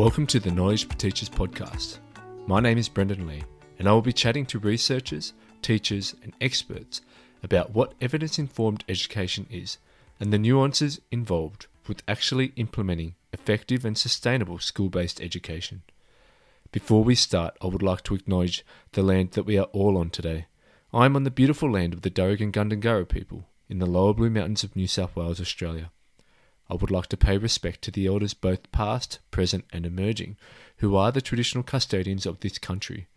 Welcome to the Knowledge for Teachers podcast. My name is Brendan Lee, and I will be chatting to researchers, teachers, and experts about what evidence informed education is and the nuances involved with actually implementing effective and sustainable school based education. Before we start, I would like to acknowledge the land that we are all on today. I am on the beautiful land of the Darug Gundungurra people in the lower Blue Mountains of New South Wales, Australia. I would like to pay respect to the elders both past, present, and emerging, who are the traditional custodians of this country.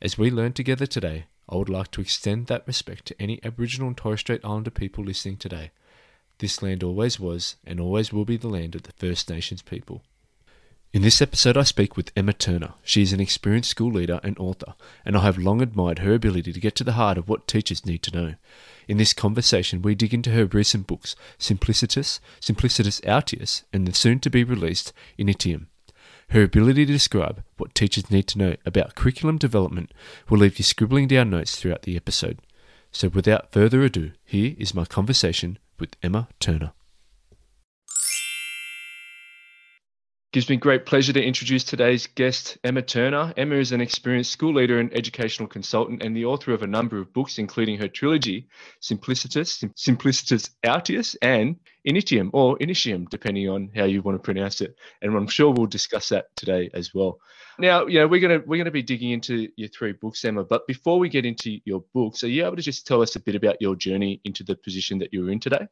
As we learn together today, I would like to extend that respect to any Aboriginal and Torres Strait Islander people listening today. This land always was and always will be the land of the First Nations people. In this episode, I speak with Emma Turner. She is an experienced school leader and author, and I have long admired her ability to get to the heart of what teachers need to know. In this conversation, we dig into her recent books, Simplicitus, Simplicitus Altius, and the soon to be released Initium. Her ability to describe what teachers need to know about curriculum development will leave you scribbling down notes throughout the episode. So, without further ado, here is my conversation with Emma Turner. Gives me great pleasure to introduce today's guest, Emma Turner. Emma is an experienced school leader and educational consultant and the author of a number of books, including her trilogy, Simplicitus, Simplicitus Altius, and Initium, or Initium, depending on how you want to pronounce it. And I'm sure we'll discuss that today as well. Now, you know, we're gonna we're gonna be digging into your three books, Emma. But before we get into your books, are you able to just tell us a bit about your journey into the position that you're in today?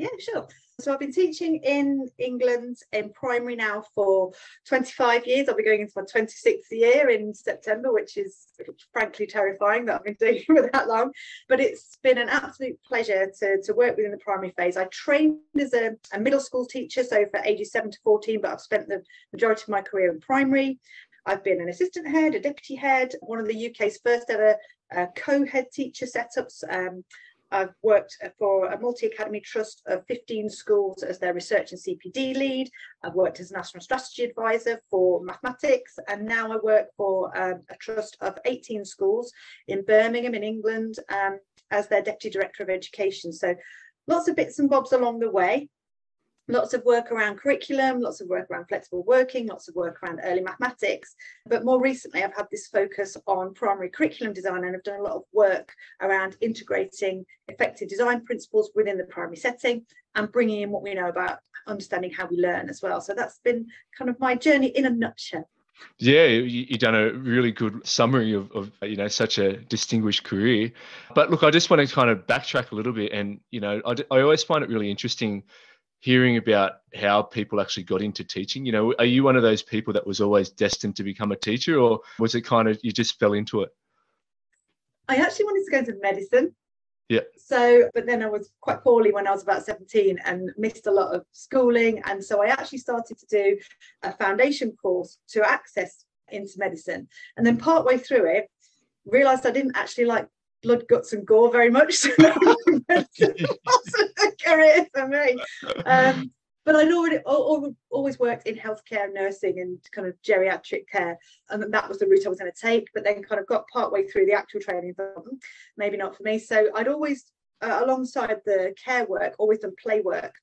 Yeah, sure. So I've been teaching in England in primary now for 25 years. I'll be going into my 26th year in September, which is frankly terrifying that I've been doing for that long. But it's been an absolute pleasure to, to work within the primary phase. I trained as a, a middle school teacher, so for ages 7 to 14, but I've spent the majority of my career in primary. I've been an assistant head, a deputy head, one of the UK's first ever uh, co-head teacher setups. Um, I've worked for a multi academy trust of 15 schools as their research and CPD lead. I've worked as national strategy advisor for mathematics, and now I work for um, a trust of 18 schools in Birmingham, in England, um, as their deputy director of education. So lots of bits and bobs along the way lots of work around curriculum, lots of work around flexible working, lots of work around early mathematics. But more recently, I've had this focus on primary curriculum design and I've done a lot of work around integrating effective design principles within the primary setting and bringing in what we know about understanding how we learn as well. So that's been kind of my journey in a nutshell. Yeah, you, have done a really good summary of, of, you know such a distinguished career. But look, I just want to kind of backtrack a little bit, and you know, I, I always find it really interesting hearing about how people actually got into teaching you know are you one of those people that was always destined to become a teacher or was it kind of you just fell into it? I actually wanted to go into medicine. Yeah. So but then i was quite poorly when i was about 17 and missed a lot of schooling. And so i actually started to do a foundation course to access into medicine. And then partway through it realized i didn't actually like blood, guts, and gore very much. So wasn't a career for me. Um, but I'd already always worked in healthcare, nursing, and kind of geriatric care, and that was the route I was going to take. But then, kind of got partway through the actual training, hmm, maybe not for me. So I'd always, uh, alongside the care work, always done play work.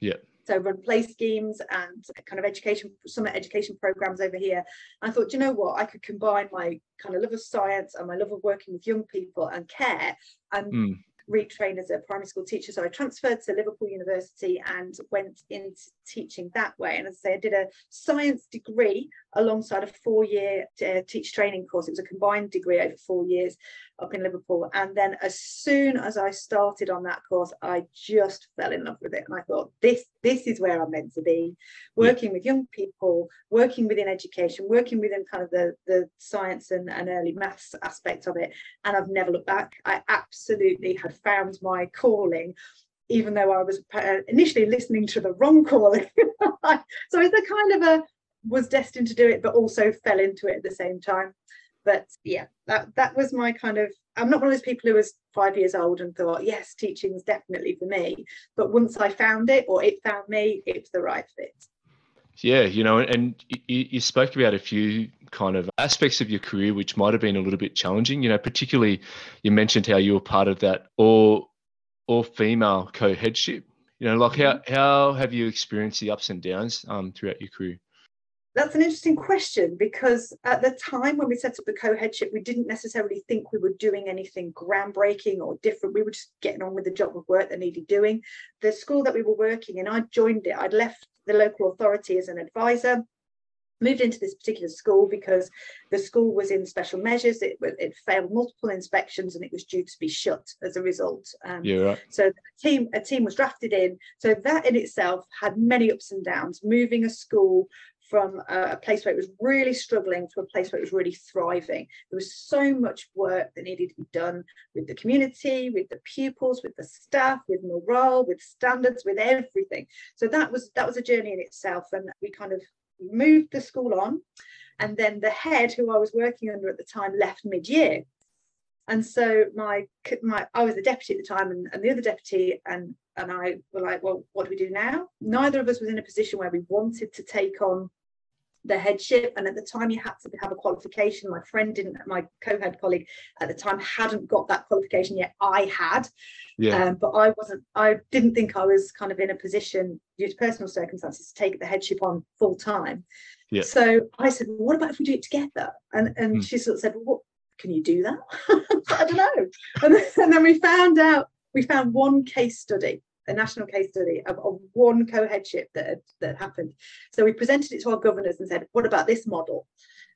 Yeah so run play schemes and kind of education summer education programs over here and i thought you know what i could combine my kind of love of science and my love of working with young people and care and mm retrain as a primary school teacher. So I transferred to Liverpool University and went into teaching that way. And as I say, I did a science degree alongside a four-year uh, teach training course. It was a combined degree over four years up in Liverpool. And then as soon as I started on that course, I just fell in love with it. And I thought, this, this is where I'm meant to be, working with young people, working within education, working within kind of the, the science and, and early maths aspect of it. And I've never looked back. I absolutely had found my calling even though I was uh, initially listening to the wrong calling. so it's a kind of a was destined to do it, but also fell into it at the same time. But yeah, that that was my kind of. I'm not one of those people who was five years old and thought, yes, teaching is definitely for me. But once I found it, or it found me, it was the right fit. Yeah, you know, and you, you spoke about a few kind of aspects of your career which might have been a little bit challenging. You know, particularly you mentioned how you were part of that all all female co-headship. You know, like how mm-hmm. how have you experienced the ups and downs um, throughout your career? That's an interesting question because at the time when we set up the co-headship, we didn't necessarily think we were doing anything groundbreaking or different. We were just getting on with the job of work that needed doing. The school that we were working in, I joined it. I'd left the local authority as an advisor moved into this particular school because the school was in special measures it, it failed multiple inspections and it was due to be shut as a result um, yeah, right. so a team a team was drafted in so that in itself had many ups and downs moving a school from a, place where it was really struggling to a place where it was really thriving. There was so much work that needed to be done with the community, with the pupils, with the staff, with morale, with standards, with everything. So that was that was a journey in itself, and we kind of moved the school on. And then the head, who I was working under at the time, left mid-year. And so my my I was the deputy at the time, and, and the other deputy and and I were like, well, what do we do now? Neither of us was in a position where we wanted to take on the headship and at the time you had to have a qualification. My friend didn't my co-head colleague at the time hadn't got that qualification yet. I had. Yeah. Um, but i wasn't i didn't think i was kind of in a position due to personal circumstances to take the headship on full time. Yeah. so i said well, what about if we do it together? And and mm. she sort of said well, what can you do that? I don't know. And then, and then we found out we found one case study a national case study of, of one co-headship that had, that happened. So we presented it to our governors and said, what about this model?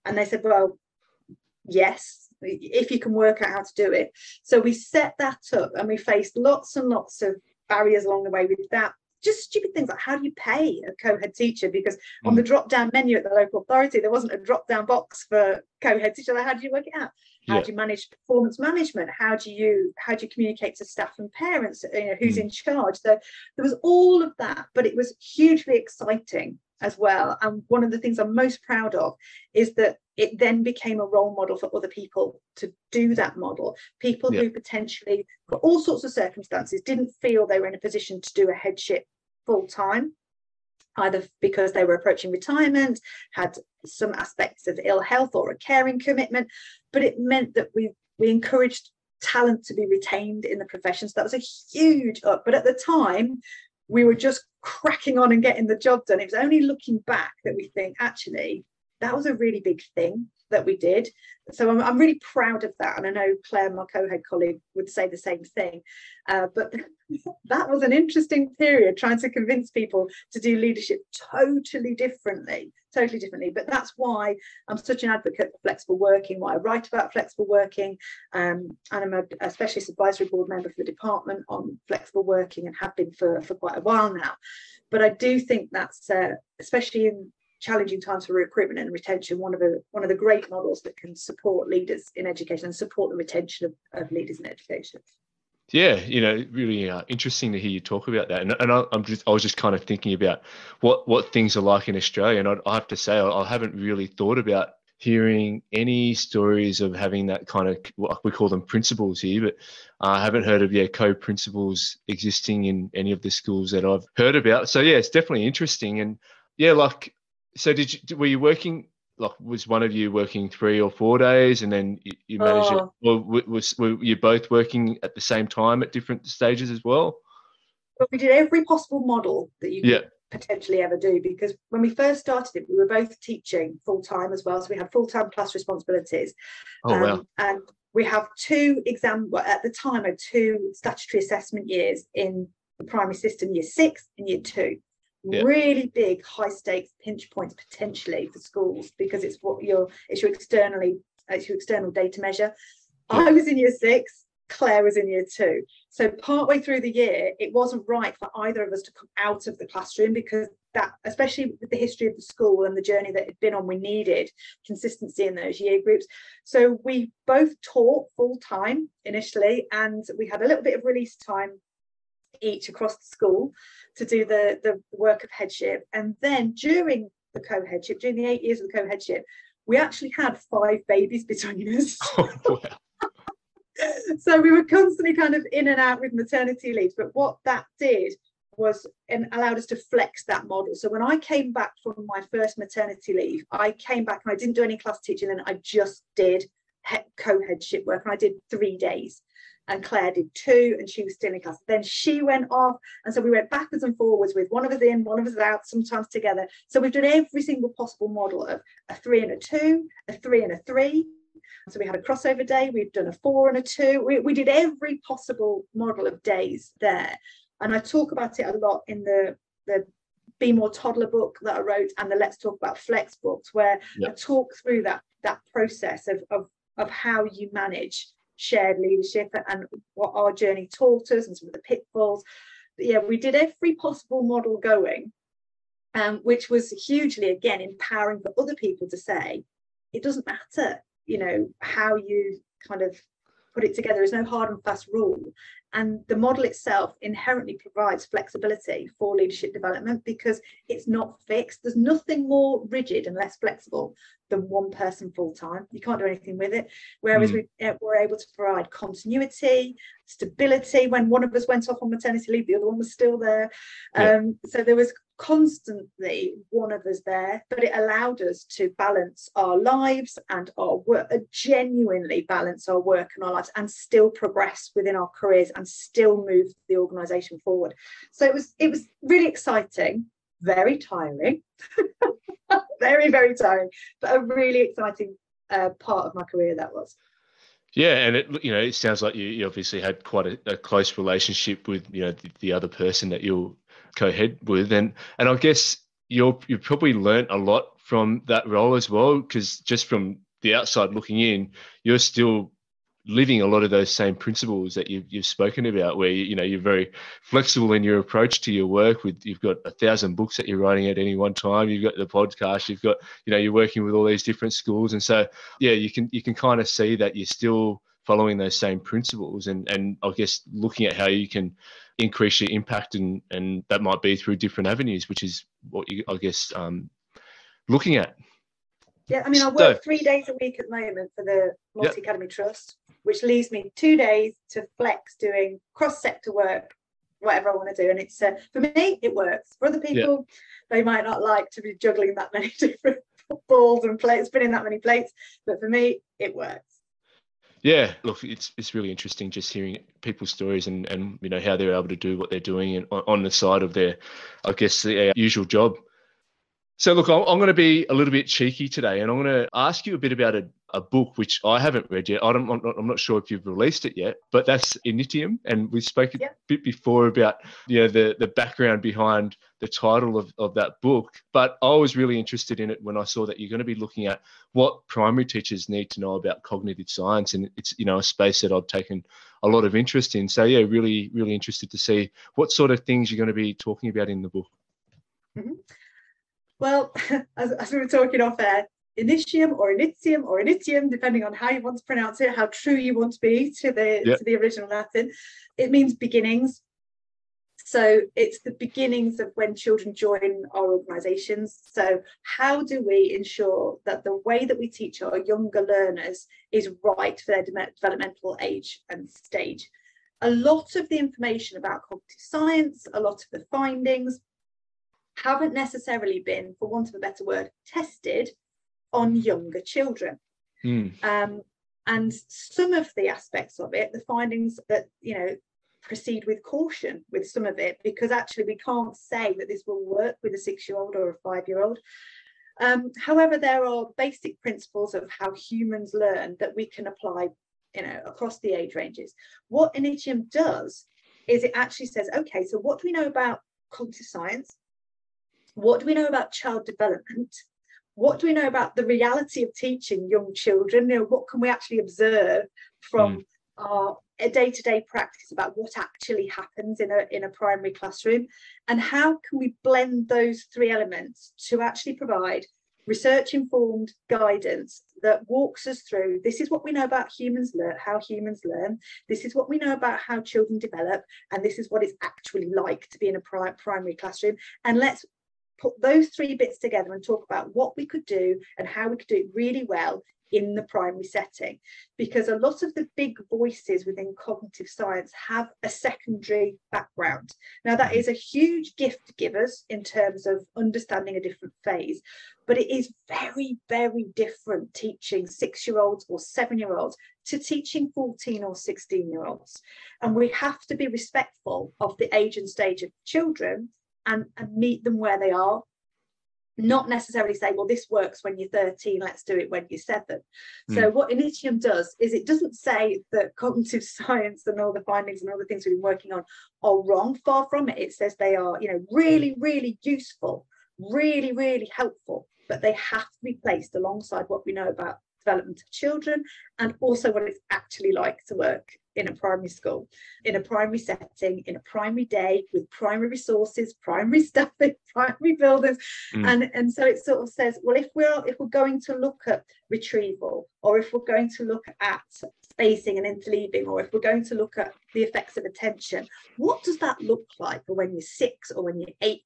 And they said, well, yes, if you can work out how to do it. So we set that up and we faced lots and lots of barriers along the way with that. Just stupid things like how do you pay a co-head teacher? Because mm. on the drop-down menu at the local authority, there wasn't a drop-down box for co-head teacher. Like, how do you work it out? How yeah. do you manage performance management how do you how do you communicate to staff and parents you know who's mm. in charge so there was all of that but it was hugely exciting as well and one of the things i'm most proud of is that it then became a role model for other people to do that model people yeah. who potentially for all sorts of circumstances didn't feel they were in a position to do a headship full time either because they were approaching retirement, had some aspects of ill health or a caring commitment, but it meant that we we encouraged talent to be retained in the profession. So that was a huge up. But at the time, we were just cracking on and getting the job done. It was only looking back that we think actually that was a really big thing that we did. So I'm, I'm really proud of that. And I know Claire, my co-head colleague, would say the same thing. Uh, but that was an interesting period trying to convince people to do leadership totally differently, totally differently. But that's why I'm such an advocate for flexible working, why I write about flexible working. Um, and I'm a, a specialist advisory board member for the department on flexible working and have been for, for quite a while now. But I do think that's, uh, especially in challenging times for recruitment and retention, one of the one of the great models that can support leaders in education and support the retention of, of leaders in education. Yeah, you know, really uh, interesting to hear you talk about that. And, and I, am just, I was just kind of thinking about what what things are like in Australia, and I, I have to say, I, I haven't really thought about hearing any stories of having that kind of what we call them principals here, but I haven't heard of yeah co-principals existing in any of the schools that I've heard about. So yeah, it's definitely interesting, and yeah, like so did you were you working like was one of you working three or four days and then you, you managed oh. it or was were you both working at the same time at different stages as well? Well we did every possible model that you yeah. could potentially ever do because when we first started it we were both teaching full time as well. So we had full time class responsibilities. Oh um, wow and we have two exam well, at the time had two statutory assessment years in the primary system year six and year two yeah. really big high stakes pinch points potentially for schools because it's what your it's your externally it's your external data measure. Yeah. I was in year six, Claire was in year two. So partway through the year, it wasn't right for either of us to come out of the classroom because that, especially with the history of the school and the journey that it'd been on, we needed consistency in those year groups. So we both taught full time initially, and we had a little bit of release time each across the school to do the, the work of headship. And then during the co-headship, during the eight years of the co-headship, we actually had five babies between us. Oh, so we were constantly kind of in and out with maternity leave. But what that did was and allowed us to flex that model. So when I came back from my first maternity leave, I came back and I didn't do any class teaching, and I just did co-headship work, and I did three days and Claire did two, and she was still in class. Then she went off, and so we went backwards and forwards with one of us in, one of us out, sometimes together. So we've done every single possible model of a three and a two, a three and a three. So we had a crossover day, we've done a four and a two. We, we did every possible model of days there. And I talk about it a lot in the, the Be More Toddler book that I wrote and the Let's Talk About Flex books, where yep. I talk through that, that process of, of, of how you manage shared leadership and what our journey taught us and some of the pitfalls. But yeah, we did every possible model going, um, which was hugely, again, empowering for other people to say, it doesn't matter, you know, how you kind of put it together. There's no hard and fast rule. And the model itself inherently provides flexibility for leadership development because it's not fixed. There's nothing more rigid and less flexible than one person full time. You can't do anything with it. Whereas mm. we uh, were able to provide continuity, stability. When one of us went off on maternity leave, the other one was still there. Yeah. Um, so there was constantly one of us there, but it allowed us to balance our lives and our work, uh, genuinely balance our work and our lives, and still progress within our careers and still move the organisation forward. So it was it was really exciting, very tiring, very very tiring, but a really exciting uh, part of my career that was. Yeah, and it you know it sounds like you, you obviously had quite a, a, close relationship with you know the, the other person that you're co-head with, and and I guess you're you probably learned a lot from that role as well, because just from the outside looking in, you're still living a lot of those same principles that you've, you've spoken about where you know you're very flexible in your approach to your work with you've got a thousand books that you're writing at any one time you've got the podcast you've got you know you're working with all these different schools and so yeah you can you can kind of see that you're still following those same principles and and i guess looking at how you can increase your impact and and that might be through different avenues which is what you i guess um, looking at. Yeah i mean i work so, three days a week at the moment for the multi academy trust which leaves me two days to flex doing cross sector work whatever i want to do. And it's uh, for me it works. For other people they might not like to be juggling that many different balls and plates spinning that many plates but for me it works yeah, look, it's it's really interesting just hearing people's stories and and you know how they're able to do what they're doing and on the side of their, I guess, their usual job. So look, I'm, I'm going to be a little bit cheeky today, and I'm going to ask you a bit about a, a book which I haven't read yet. I don't, I'm, not, I'm not sure if you've released it yet, but that's Initium, and we spoke a bit before about you know the the background behind the title of, of that book. But I was really interested in it when I saw that you're going to be looking at what primary teachers need to know about cognitive science, and it's you know a space that I've taken a lot of interest in. So yeah, really really interested to see what sort of things you're going to be talking about in the book. Mm-hmm. Well, as, as, we were talking off air, initium or initium or initium, depending on how you want to pronounce it, how true you want to be to the yep. to the original Latin, it means beginnings. So it's the beginnings of when children join our organisations. So how do we ensure that the way that we teach our younger learners is right for their de- developmental age and stage? A lot of the information about cognitive science, a lot of the findings haven't necessarily been, for want of a better word, tested on younger children. Mm. Um, and some of the aspects of it, the findings that, you know, proceed with caution with some of it, because actually we can't say that this will work with a six year old or a five year old. Um, however, there are basic principles of how humans learn that we can apply, you know, across the age ranges. What Initium does is it actually says, okay, so what do we know about cognitive science? What do we know about child development? What do we know about the reality of teaching young children? You know, what can we actually observe from mm. our day-to-day practice about what actually happens in a in a primary classroom and how can we blend those three elements to actually provide research informed guidance that walks us through this is what we know about humans learn how humans learn this is what we know about how children develop and this is what it's actually like to be in a pri- primary classroom and let's put those three bits together and talk about what we could do and how we could do it really well in the primary setting because a lot of the big voices within cognitive science have a secondary background now that is a huge gift to give us in terms of understanding a different phase but it is very, very different teaching six year olds or seven year olds to teaching 14 or 16 year olds. And we have to be respectful of the age and stage of children and, and meet them where they are not necessarily say, well, this works when you're 13, let's do it when you're seven. Mm. So, what Initium does is it doesn't say that cognitive science and all the findings and all the things we've been working on are wrong. Far from it. It says they are, you know, really, really useful, really, really helpful, but they have to be placed alongside what we know about development of children and also what it's actually like to work in a primary school, in a primary setting, in a primary day with primary resources, primary staffing, primary buildings. Mm. And, and so it sort of says, well, if we're if we're going to look at retrieval, or if we're going to look at spacing and interleaving, or if we're going to look at the effects of attention, what does that look like for when you're six or when you're eight?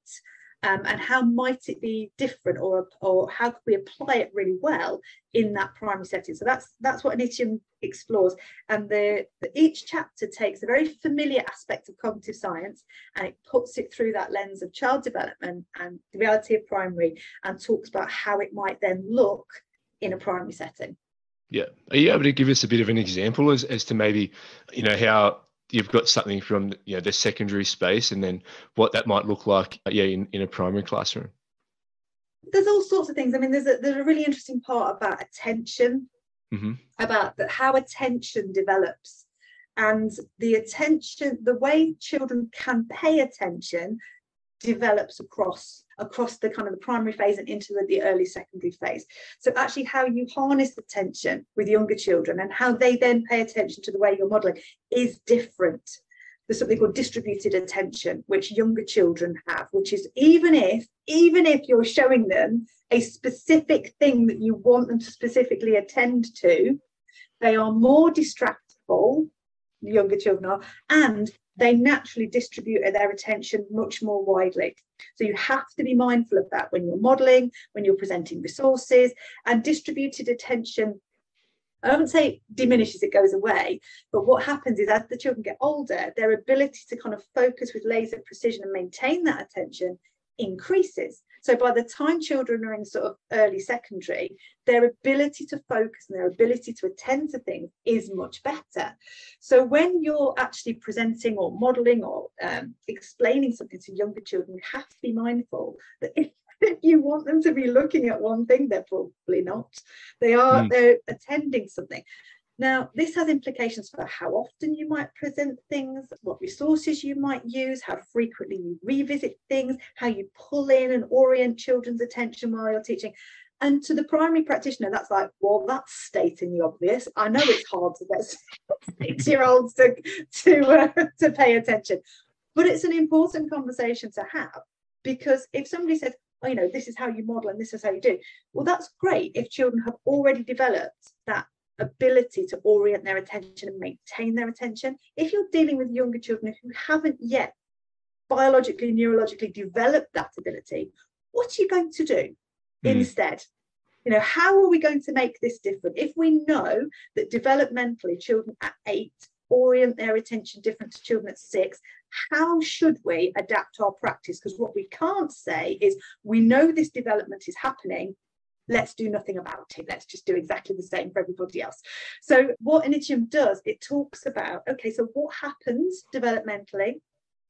Um, and how might it be different or or how could we apply it really well in that primary setting? So that's that's what Initium explores. And the, the, each chapter takes a very familiar aspect of cognitive science and it puts it through that lens of child development and the reality of primary and talks about how it might then look in a primary setting. Yeah. Are you able to give us a bit of an example as, as to maybe you know how you've got something from you know the secondary space and then what that might look like yeah in, in a primary classroom there's all sorts of things i mean there's a, there's a really interesting part about attention mm-hmm. about that how attention develops and the attention the way children can pay attention develops across across the kind of the primary phase and into the, the early secondary phase. So actually how you harness attention with younger children and how they then pay attention to the way you're modeling is different. There's something called distributed attention, which younger children have, which is even if, even if you're showing them a specific thing that you want them to specifically attend to, they are more distractible, younger children are, and they naturally distribute their attention much more widely. So you have to be mindful of that when you're modeling, when you're presenting resources, and distributed attention. I wouldn't say diminishes, it goes away. But what happens is as the children get older, their ability to kind of focus with laser precision and maintain that attention increases. So by the time children are in sort of early secondary, their ability to focus and their ability to attend to things is much better. So when you're actually presenting or modeling or um, explaining something to younger children, you have to be mindful that if if you want them to be looking at one thing, they're probably not. They are, mm. they're attending something. Now, this has implications for how often you might present things, what resources you might use, how frequently you revisit things, how you pull in and orient children's attention while you're teaching. And to the primary practitioner, that's like, well, that's stating the obvious. I know it's hard to get six-year-olds to to uh, to pay attention, but it's an important conversation to have because if somebody says, oh, you know, this is how you model and this is how you do, well, that's great if children have already developed that ability to orient their attention and maintain their attention. If you're dealing with younger children who haven't yet biologically, neurologically developed that ability, what are you going to do mm. instead? You know, how are we going to make this different? If we know that developmentally children at eight orient their attention different to children at six, how should we adapt our practice? Because what we can't say is we know this development is happening, let's do nothing about it. Let's just do exactly the same for everybody else. So what Initium does, it talks about, okay, so what happens developmentally?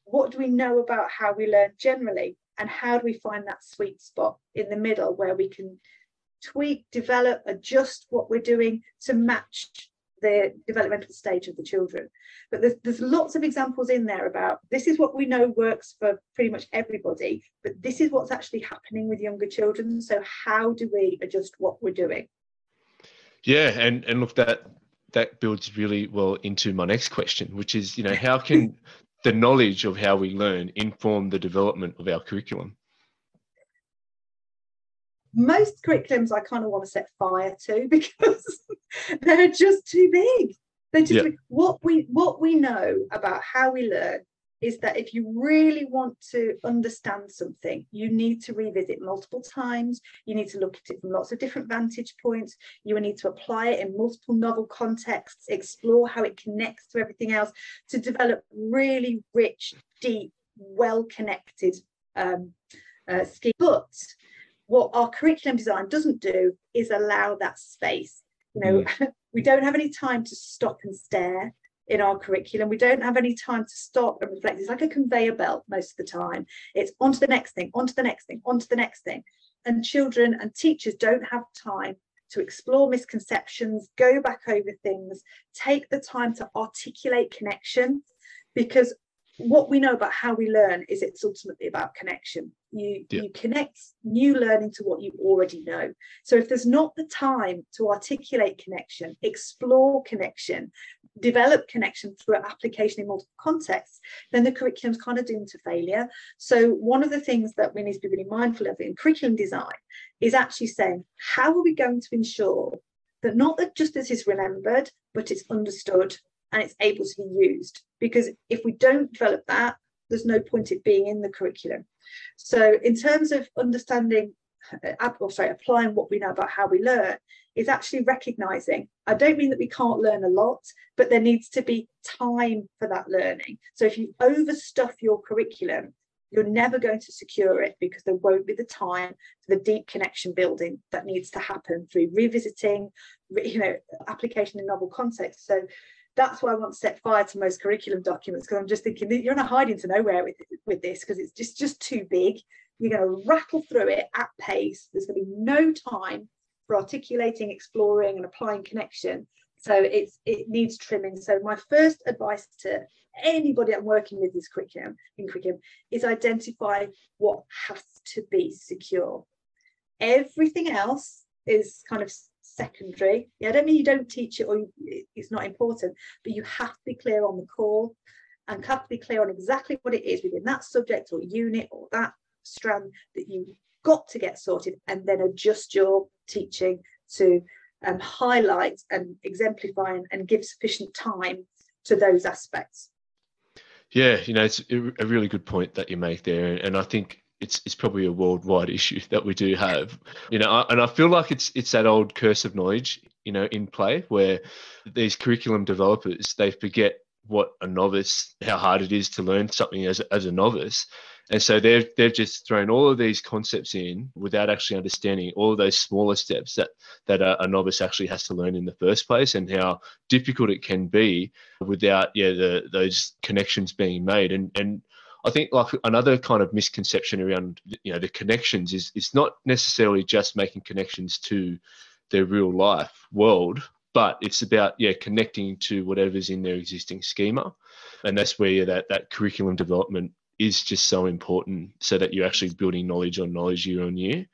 What do we know about how we learn generally? And how do we find that sweet spot in the middle where we can tweak, develop, adjust what we're doing to match the developmental stage of the children. But there's, there's lots of examples in there about this is what we know works for pretty much everybody, but this is what's actually happening with younger children. So how do we adjust what we're doing? Yeah, and and look that that builds really well into my next question, which is, you know, how can the knowledge of how we learn inform the development of our curriculum? Most curriculums I kind of want to set fire to because they're just too big. They're just yeah. what we what we know about how we learn is that if you really want to understand something, you need to revisit multiple times. You need to look at it from lots of different vantage points. You will need to apply it in multiple novel contexts, explore how it connects to everything else to develop really rich, deep, well connected um, uh, But what our curriculum design doesn't do is allow that space. You know, mm. we don't have any time to stop and stare in our curriculum. We don't have any time to stop and reflect. It's like a conveyor belt most of the time. It's on to the next thing, on to the next thing, on to the next thing. And children and teachers don't have time to explore misconceptions, go back over things, take the time to articulate connection, because what we know about how we learn is it's ultimately about connection. You yeah. you connect new learning to what you already know. So if there's not the time to articulate connection, explore connection, develop connection through application in multiple contexts, then the curriculum's kind of doomed to failure. So one of the things that we need to be really mindful of in curriculum design is actually saying, how are we going to ensure that not that just this is remembered, but it's understood and it's able to be used? Because if we don't develop that, there's no point it being in the curriculum. So in terms of understanding, uh, or sorry, applying what we know about how we learn, is actually recognizing I don't mean that we can't learn a lot, but there needs to be time for that learning. So if you overstuff your curriculum, you're never going to secure it because there won't be the time for the deep connection building that needs to happen through revisiting, you know, application in novel contexts. So that's why I want to set fire to most curriculum documents because I'm just thinking you're not hiding to nowhere with, with this because it's just, just too big. You're going to rattle through it at pace. There's going to be no time for articulating, exploring, and applying connection. So it's it needs trimming. So my first advice to anybody I'm working with this curriculum in curriculum is identify what has to be secure. Everything else is kind of secondary. Yeah, I don't mean you don't teach it or it's not important, but you have to be clear on the core and have to be clear on exactly what it is within that subject or unit or that strand that you've got to get sorted and then adjust your teaching to um, highlight and exemplify and, and give sufficient time to those aspects. Yeah, you know, it's a really good point that you make there. And I think it's it's probably a worldwide issue that we do have. You know, and I feel like it's it's that old curse of knowledge, you know, in play where these curriculum developers they forget what a novice, how hard it is to learn something as as a novice, and so they've they've just thrown all of these concepts in without actually understanding all of those smaller steps that that a, a, novice actually has to learn in the first place, and how difficult it can be without yeah the those connections being made. And and I think like another kind of misconception around you know the connections is it's not necessarily just making connections to their real life world, but it's about yeah connecting to whatever's in their existing schema and that's where that that curriculum development is just so important so that you're actually building knowledge on knowledge year on year.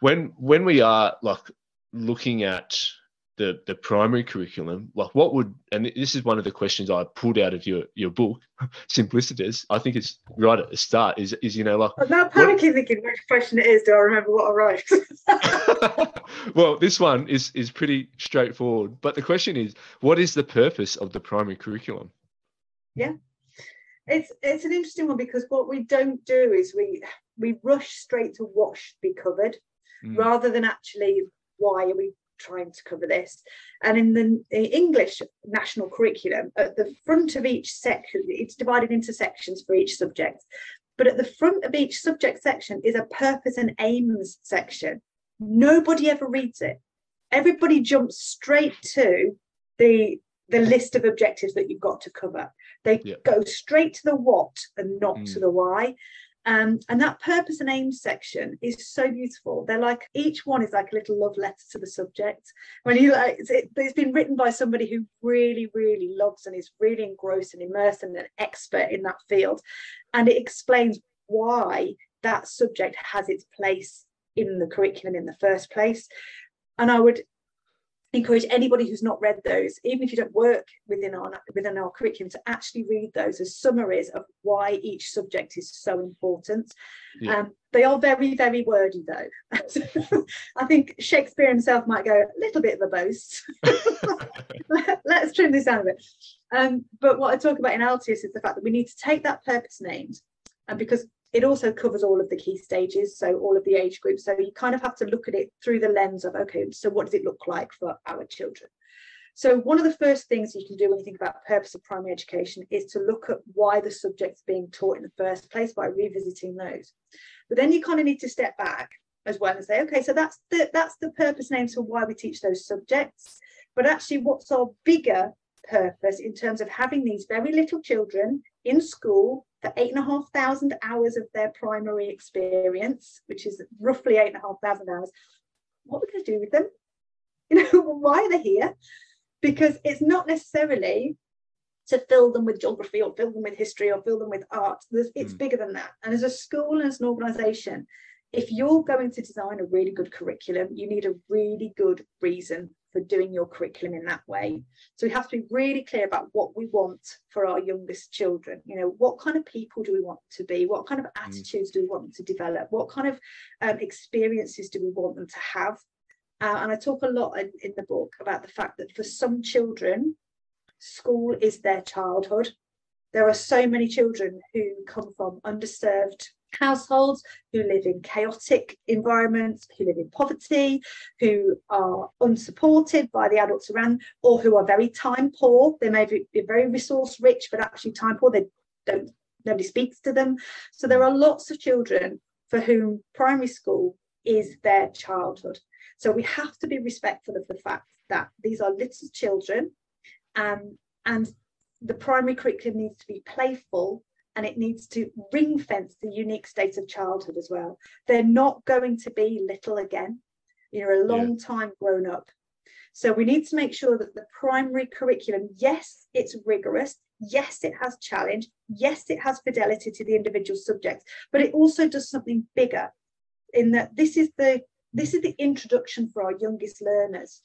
When when we are like looking at the the primary curriculum, like what would and this is one of the questions I pulled out of your your book, Simplicitus. I think it's right at the start. Is is you know like I'm now panicking thinking which question it is. Do I remember what I wrote? well, this one is is pretty straightforward. But the question is, what is the purpose of the primary curriculum? Yeah, it's it's an interesting one because what we don't do is we we rush straight to what should be covered mm. rather than actually why are we trying to cover this and in the, the, english national curriculum at the front of each section it's divided into sections for each subject but at the front of each subject section is a purpose and aims section nobody ever reads it everybody jumps straight to the the list of objectives that you've got to cover. They yep. go straight to the what and not mm. to the why. Um, and that purpose and aim section is so beautiful. They're like each one is like a little love letter to the subject. When you like, it, has been written by somebody who really, really loves and is really engrossed and immersed and an expert in that field, and it explains why that subject has its place in the curriculum in the first place. And I would encourage anybody who's not read those, even if you don't work within our within our curriculum, to actually read those as summaries of why each subject is so important. Yeah. Um, they are very, very wordy though. I think Shakespeare himself might go a little bit of a boast. Let's trim this down a bit. Um, but what I talk about in Altius is the fact that we need to take that purpose named, and because it also covers all of the key stages, so all of the age groups. So you kind of have to look at it through the lens of, okay, so what does it look like for our children? So one of the first things you can do when you think about purpose of primary education is to look at why the subject's being taught in the first place by revisiting those. But then you kind of need to step back as well and say, okay, so that's the that's the purpose names for why we teach those subjects. But actually, what's our bigger purpose in terms of having these very little children in school for eight and a half thousand hours of their primary experience, which is roughly eight and a half thousand hours. What are we going to do with them? You know, why are they here? Because it's not necessarily to fill them with geography or fill them with history or fill them with art. There's, it's mm. bigger than that. And as a school and as an organisation, if you're going to design a really good curriculum, you need a really good reason for doing your curriculum in that way. So we have to be really clear about what we want for our youngest children. You know, what kind of people do we want to be? What kind of mm. attitudes do we want them to develop? What kind of um, experiences do we want them to have? Uh, and I talk a lot in, in the book about the fact that for some children, school is their childhood. There are so many children who come from underserved households, who live in chaotic environments, who live in poverty, who are unsupported by the adults around, or who are very time poor. They may be very resource rich, but actually time poor. They don't nobody speaks to them. So there are lots of children for whom primary school is their childhood. So we have to be respectful of the fact that these are little children um, and the primary curriculum needs to be playful and it needs to ring fence the unique state of childhood as well. They're not going to be little again. You're a long yeah. time grown up. So we need to make sure that the primary curriculum, yes, it's rigorous. Yes, it has challenge. Yes, it has fidelity to the individual subjects, but it also does something bigger in that this is the this is the introduction for our youngest learners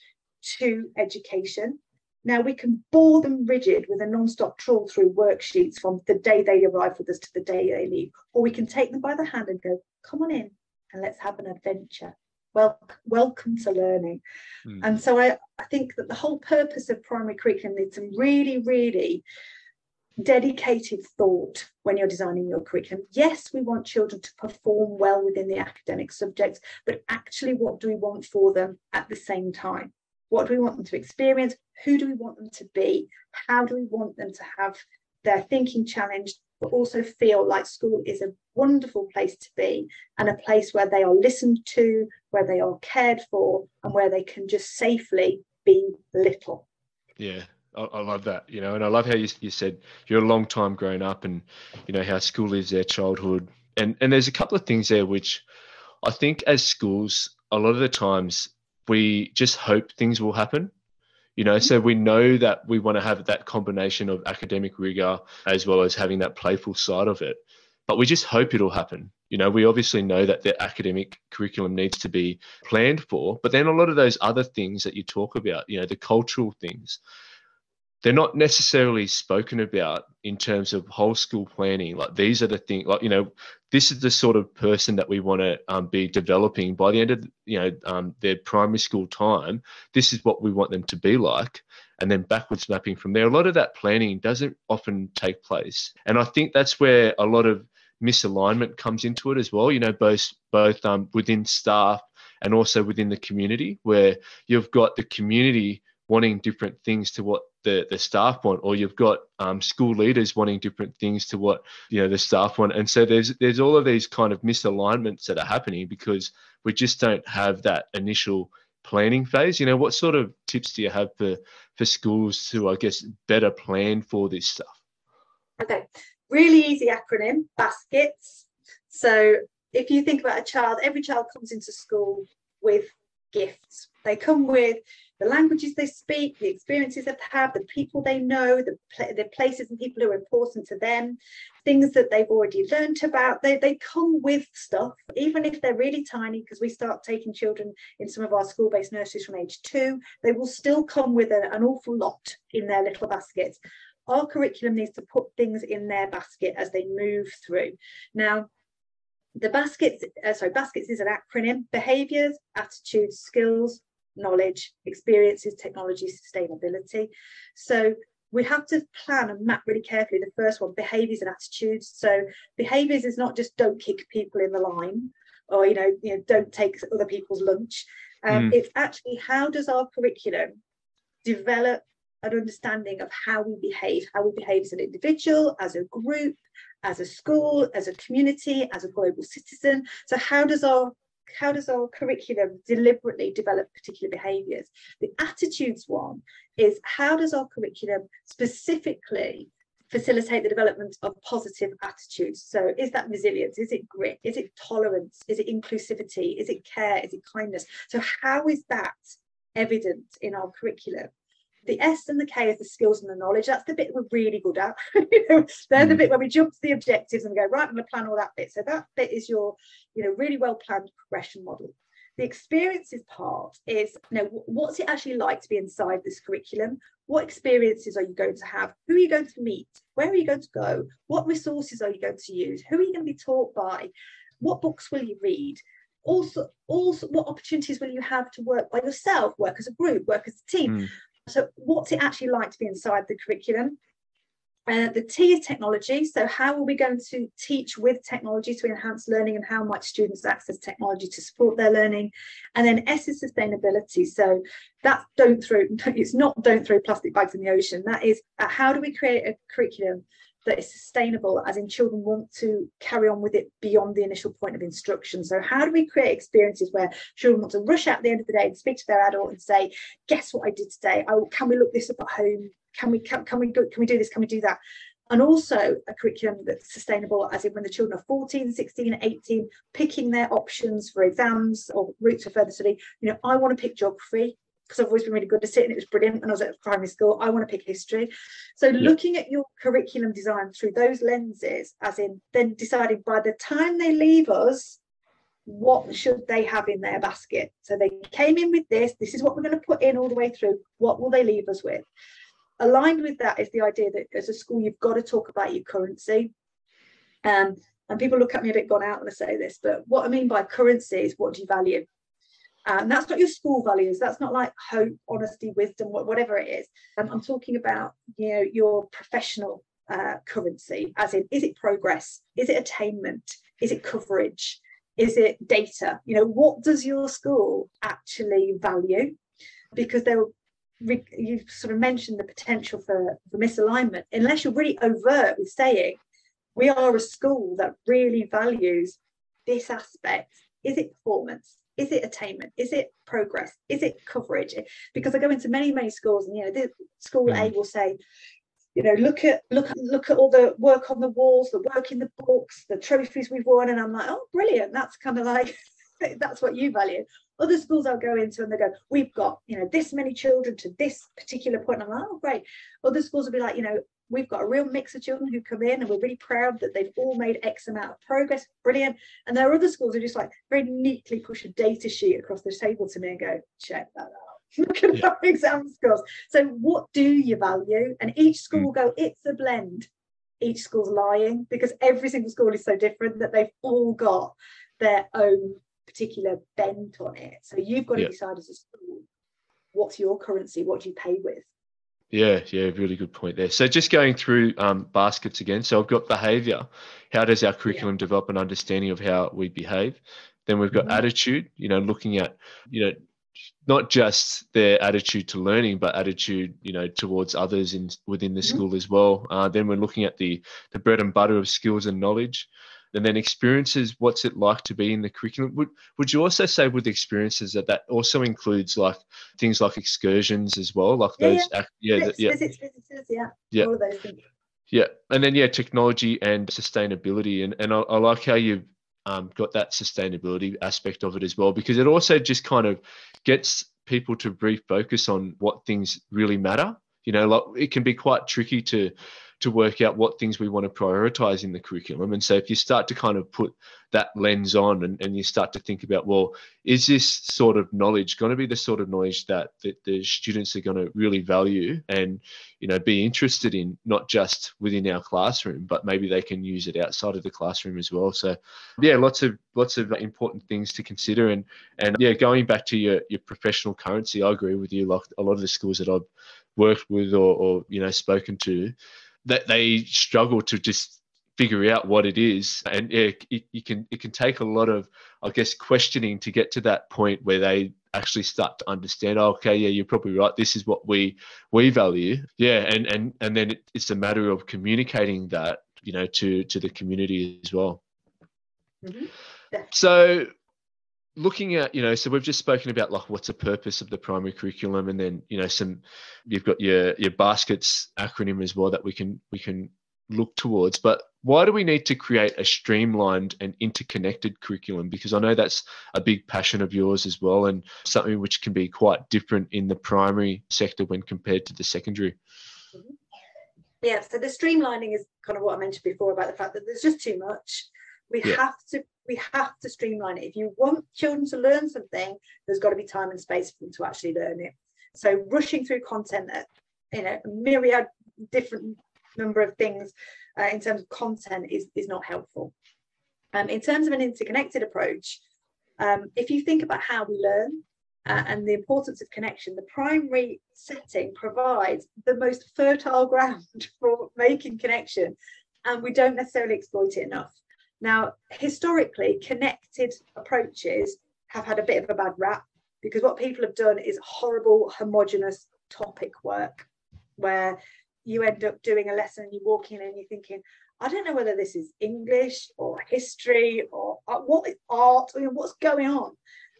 to education now we can bore them rigid with a non-stop trawl through worksheets from the day they arrive with us to the day they leave, or we can take them by the hand and go, come on in and let's have an adventure. Well, welcome to learning. Mm. And so I, I think that the whole purpose of primary curriculum needs some really, really dedicated thought when you're designing your curriculum. Yes, we want children to perform well within the academic subjects, but actually, what do we want for them at the same time? What do we want them to experience? Who do we want them to be? How do we want them to have their thinking challenged, but also feel like school is a wonderful place to be and a place where they are listened to, where they are cared for, and where they can just safely be little. Yeah, I, love that, you know, and I love how you, you said you're a long time growing up and, you know, how school is their childhood. And, and there's a couple of things there which I think as schools, a lot of the times we just hope things will happen you know so mm-hmm. we know that we want to have that combination of academic rigor as well as having that playful side of it. But we just hope it'll happen. You know we obviously know that the academic curriculum needs to be planned for but then a lot of those other things that you talk about you know the cultural things they're not necessarily spoken about in terms of whole school planning. Like these are the things, like you know, this is the sort of person that we want to um, be developing by the end of you know um, their primary school time. This is what we want them to be like, and then backwards mapping from there. A lot of that planning doesn't often take place, and I think that's where a lot of misalignment comes into it as well. You know, both both um, within staff and also within the community, where you've got the community wanting different things to what the, the staff want, or you've got um, school leaders wanting different things to what you know the staff want, and so there's there's all of these kind of misalignments that are happening because we just don't have that initial planning phase. You know, what sort of tips do you have for for schools to, I guess, better plan for this stuff? Okay, really easy acronym: baskets. So if you think about a child, every child comes into school with gifts. They come with the languages they speak, the experiences they've had, the people they know, the, the places and people who are important to them, things that they've already learned about. They, they come with stuff, even if they're really tiny, because we start taking children in some of our school based nurseries from age two, they will still come with a, an awful lot in their little baskets. Our curriculum needs to put things in their basket as they move through. Now, the baskets, uh, sorry, baskets is an acronym, behaviors, attitudes, skills, knowledge, experiences, technology, sustainability. So we have to plan and map really carefully. The first one, behaviors and attitudes. So behaviors is not just don't kick people in the line or you know, you know, don't take other people's lunch. Um, mm. It's actually how does our curriculum develop an understanding of how we behave, how we behave as an individual, as a group, as a school, as a community, as a global citizen. So how does our how does our curriculum deliberately develop particular behaviours? The attitudes one is how does our curriculum specifically facilitate the development of positive attitudes. So, is that resilience? Is it grit? Is it tolerance? Is it inclusivity? Is it care? Is it kindness? So, how is that evident in our curriculum? The S and the K is the skills and the knowledge. That's the bit we're really good at. They're mm. the bit where we jump to the objectives and go, right, I'm going to plan all that bit. So that bit is your, you know, really well planned progression model. The experiences part is, you know, what's it actually like to be inside this curriculum? What experiences are you going to have? Who are you going to meet? Where are you going to go? What resources are you going to use? Who are you going to be taught by? What books will you read? Also, also, what opportunities will you have to work by yourself, work as a group, work as a team? Mm. So, what's it actually like to be inside the curriculum? Uh, the T is technology. So, how are we going to teach with technology to enhance learning, and how might students access technology to support their learning? And then S is sustainability. So, that's don't throw. It's not don't throw plastic bags in the ocean. That is uh, how do we create a curriculum that is sustainable, as in children want to carry on with it beyond the initial point of instruction. So, how do we create experiences where children want to rush out at the end of the day and speak to their adult and say, "Guess what I did today? Oh, can we look this up at home? can we can, can we go, can we do this can we do that and also a curriculum that's sustainable as in when the children are 14 16 18 picking their options for exams or routes for further study you know i want to pick geography because I've always been really good at it and it was brilliant when I was at primary school. I want to pick history. So yeah. looking at your curriculum design through those lenses, as in then deciding by the time they leave us, what should they have in their basket? So they came in with this, this is what we're going to put in all the way through. What will they leave us with? aligned with that is the idea that as a school you've got to talk about your currency um, and people look at me a bit gone out when I say this, but what I mean by currency is what do you value? And that's not your school values. That's not like hope, honesty, wisdom, whatever it is. Um, I'm talking about you know your professional uh, currency, as in is it progress? Is it attainment? Is it coverage? Is it data? You know, what does your school actually value? Because there you've sort of mentioned the potential for, for misalignment, unless you're really overt with saying, we are a school that really values this aspect. Is it performance? Is it attainment? Is it progress? Is it coverage? Because I go into many, many schools, and you know, the school mm. A will say, you know, look at look at look at all the work on the walls, the work in the books, the trophies we've won, and I'm like, oh, brilliant! That's kind of like that's what you value. Other schools I'll go into and they go, we've got, you know, this many children to this particular point. I'm like, oh, great. Other schools will be like, you know, we've got a real mix of children who come in and we're really proud that they've all made X amount of progress. Brilliant. And there are other schools who just like very neatly push a data sheet across the table to me and go, check that out. Look at yeah. our exam scores. So, what do you value? And each school mm. will go, it's a blend. Each school's lying because every single school is so different that they've all got their own particular bent on it. So you've got to yeah. decide as a school what's your currency, what do you pay with? Yeah, yeah, really good point there. So just going through um, baskets again. So I've got behaviour. How does our curriculum yeah. develop an understanding of how we behave? Then we've got mm-hmm. attitude. You know, looking at you know not just their attitude to learning, but attitude you know towards others in within the mm-hmm. school as well. Uh, then we're looking at the the bread and butter of skills and knowledge and then experiences what's it like to be in the curriculum? Would would you also say with experiences that that also includes like things like excursions as well like yeah, those yeah. yeah visits, yeah. Visits, visitors, yeah. Yeah. All of those things. Yeah. And then yeah technology and sustainability. And and I, I like how you've um, got that sustainability aspect of it as well because it also just kind of gets people to refocus on what things really matter. You know like it can be quite tricky to to work out what things we want to prioritize in the curriculum. And so if you start to kind of put that lens on and, and you start to think about, well, is this sort of knowledge going to be the sort of knowledge that, that the students are going to really value and, you know, be interested in, not just within our classroom, but maybe they can use it outside of the classroom as well. So yeah, lots of lots of important things to consider. And and yeah, going back to your, your professional currency, I agree with you. Like a lot of the schools that I've worked with or, or you know spoken to that they struggle to just figure out what it is and it, it, it, can it can take a lot of i guess questioning to get to that point where they actually start to understand oh, okay yeah you're probably right this is what we we value yeah and and and then it, it's a matter of communicating that you know to to the community as well mm-hmm. yeah. so looking at you know so we've just spoken about like what's the purpose of the primary curriculum and then you know some you've got your your baskets acronym as well that we can we can look towards. But why do we need to create a streamlined and interconnected curriculum? Because i know that's a big passion of yours as well and something which can be quite different in the primary sector when compared to the secondary. Yeah so the streamlining is kind of what i mentioned before about the fact that there's just too much we yeah. have to we have to streamline it if you want children to learn something there's got to be time and space for them to actually learn it so rushing through content that you know a myriad different number of things uh, in terms of content is is not helpful um, in terms of an interconnected approach um, if you think about how we learn uh, and the importance of connection, the primary setting provides the most fertile ground for making connection, and we don't necessarily exploit it enough. Now, historically, connected approaches have had a bit of a bad rap because what people have done is horrible, homogenous topic work where you end up doing a lesson and you walk in and you're thinking, I don't know whether this is English or history or uh, what is art, or, what's going on.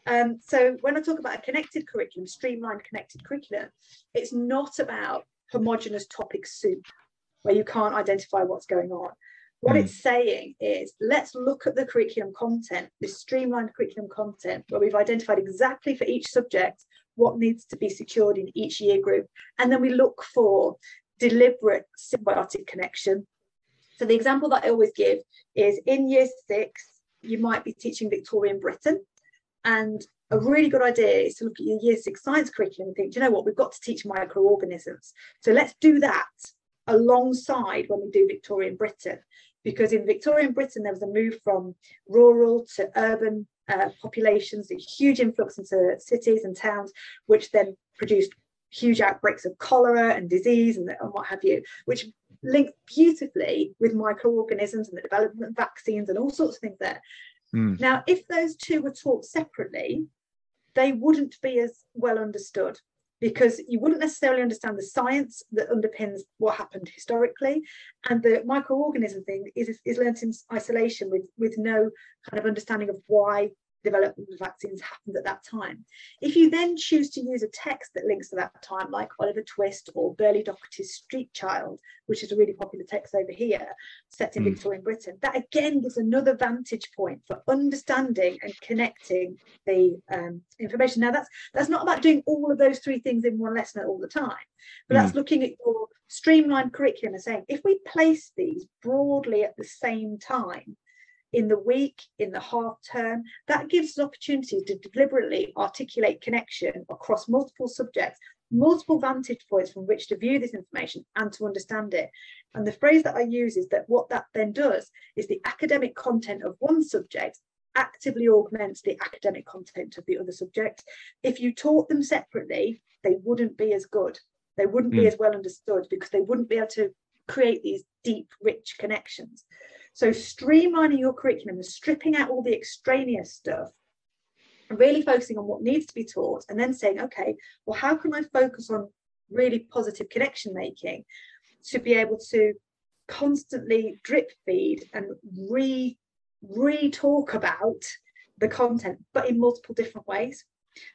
Um, so when I talk about a connected curriculum, streamlined connected curriculum, it's not about homogenous topic soup where you can't identify what's going on. What mm. it's saying is let's look at the curriculum content, this streamlined curriculum content, where we've identified exactly for each subject what needs to be secured in each year group. And then we look for deliberate symbiotic connection. So the example that I always give is in year six, you might be teaching Victorian Britain. And a really good idea is to look at your year six science curriculum and think, you know what, we've got to teach microorganisms. So let's do that alongside when we do Victorian Britain because in Victorian Britain there was a move from rural to urban uh, populations, a huge influx into cities and towns, which then produced huge outbreaks of cholera and disease and, and what have you, which linked beautifully with microorganisms and the development of vaccines and all sorts of things there. Mm. Now, if those two were taught separately, they wouldn't be as well understood because you wouldn't necessarily understand the science that underpins what happened historically. And the microorganism thing is, is learnt in isolation with with no kind of understanding of why development of vaccines happened at that time. If you then choose to use a text that links to that time, like Oliver Twist or Berlie Doherty's Street Child, which is a really popular text over here, set in mm. Victorian Britain, that again gives another vantage point for understanding and connecting the um, information. Now, that's that's not about doing all of those three things in one lesson all the time, but mm. that's looking at your streamlined curriculum and saying if we place these broadly at the same time in the week, in the half term. That gives us opportunity to deliberately articulate connection across multiple subjects, multiple vantage points from which to view this information and to understand it. And the phrase that I use is that what that then does is the academic content of one subject actively augments the academic content of the other subject. If you taught them separately, they wouldn't be as good. They wouldn't mm. be hmm. as well understood because they wouldn't be able to create these deep, rich connections. So streamlining your curriculum and stripping out all the extraneous stuff and really focusing on what needs to be taught and then saying, okay, well, how can I focus on really positive connection making to be able to constantly drip feed and re re-talk about the content, but in multiple different ways.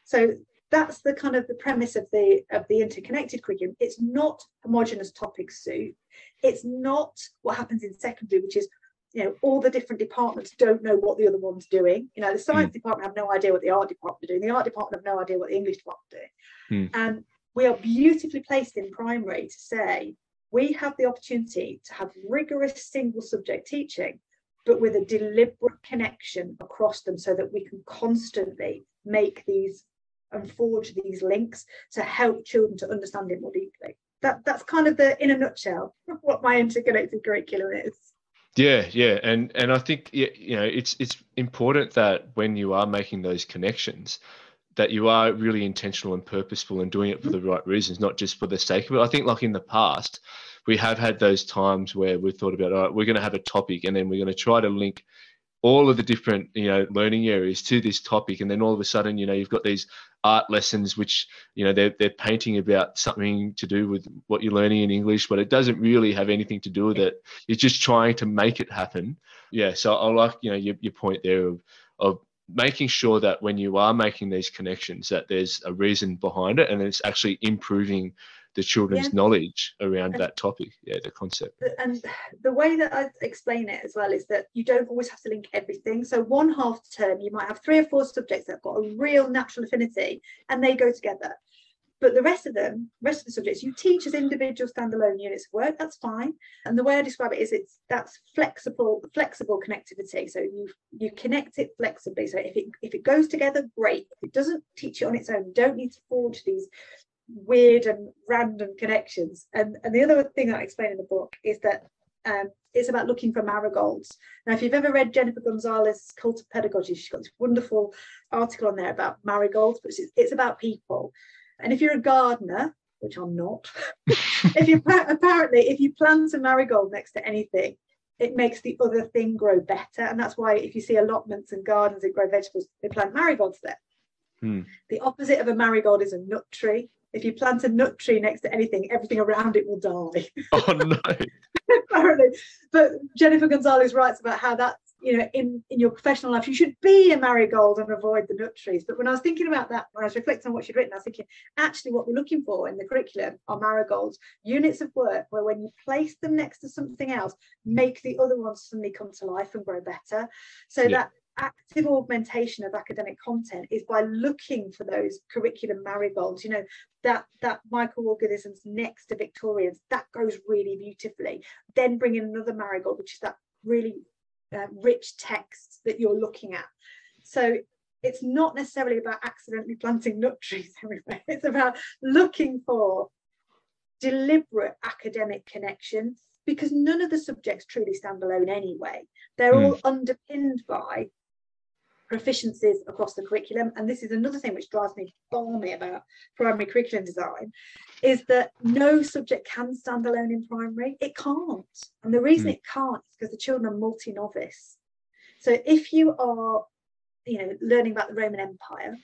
So that's the kind of the premise of the of the interconnected curriculum. It's not homogenous topic soup. It's not what happens in secondary, which is you know all the different departments don't know what the other one's doing. You know the science mm. department have no idea what the art department are doing. The art department have no idea what the english department are doing. Mm. and we are beautifully placed in primary to say we have the opportunity to have rigorous single subject teaching but with a deliberate connection across them so that we can constantly make these and forge these links to help children to understand it more deeply. That that's kind of the in a nutshell what my interconnected curriculum is yeah, yeah, and and I think you know it's it's important that when you are making those connections, that you are really intentional and purposeful and doing it for the right reasons, not just for the sake of it. I think like in the past, we have had those times where we've thought about, all right, we're going to have a topic, and then we're going to try to link all of the different you know learning areas to this topic and then all of a sudden you know you've got these art lessons which you know they're, they're painting about something to do with what you're learning in english but it doesn't really have anything to do with it. You're just trying to make it happen. Yeah so i like you know your, your point there of of making sure that when you are making these connections that there's a reason behind it and it's actually improving the children's yeah. knowledge around and, that topic yeah the concept and the way that i explain it as well is that you don't always have to link everything so one half term you might have three or four subjects that have got a real natural affinity and they go together but the rest of them, rest of the subjects, you teach as individual standalone units of work. That's fine. And the way I describe it is, it's that's flexible, flexible connectivity. So you you connect it flexibly. So if it if it goes together, great. If it doesn't, teach it on its own. You don't need to forge these weird and random connections. And and the other thing I explain in the book is that um, it's about looking for marigolds. Now, if you've ever read Jennifer Gonzalez's Cult of Pedagogy, she's got this wonderful article on there about marigolds, but it's, it's about people. And if you're a gardener, which I'm not, if you apparently if you plant a marigold next to anything, it makes the other thing grow better. And that's why if you see allotments and gardens that grow vegetables, they plant marigolds there. Hmm. The opposite of a marigold is a nut tree. If you plant a nut tree next to anything, everything around it will die. Oh no. Apparently. But Jennifer Gonzalez writes about how that you know, in, in your professional life, you should be a marigold and avoid the nut trees. But when I was thinking about that, when I was reflecting on what she'd written, I was thinking, actually, what we're looking for in the curriculum are marigolds, units of work where when you place them next to something else, make the other ones suddenly come to life and grow better. So yeah. that active augmentation of academic content is by looking for those curriculum marigolds you know that that microorganisms next to victorians that goes really beautifully then bring in another marigold which is that really uh, rich text that you're looking at. So it's not necessarily about accidentally planting nut trees everywhere. It's about looking for deliberate academic connections because none of the subjects truly stand alone anyway. They're mm. all underpinned by proficiencies across the curriculum. And this is another thing which drives me balmy about primary curriculum design is that no subject can stand alone in primary. It can't. And the reason mm. it can't is because the children are multi-novice. So if you are, you know, learning about the Roman Empire,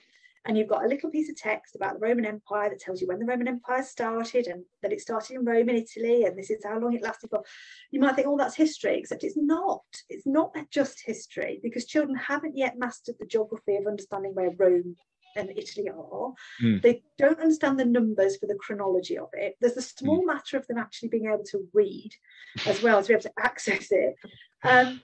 and you've got a little piece of text about the Roman Empire that tells you when the Roman Empire started and that it started in Rome in Italy and this is how long it lasted for. You might think, oh, that's history, except it's not. It's not just history because children haven't yet mastered the geography of understanding where Rome and Italy are. Mm. They don't understand the numbers for the chronology of it. There's the small mm. matter of them actually being able to read as well as be able to access it. Um,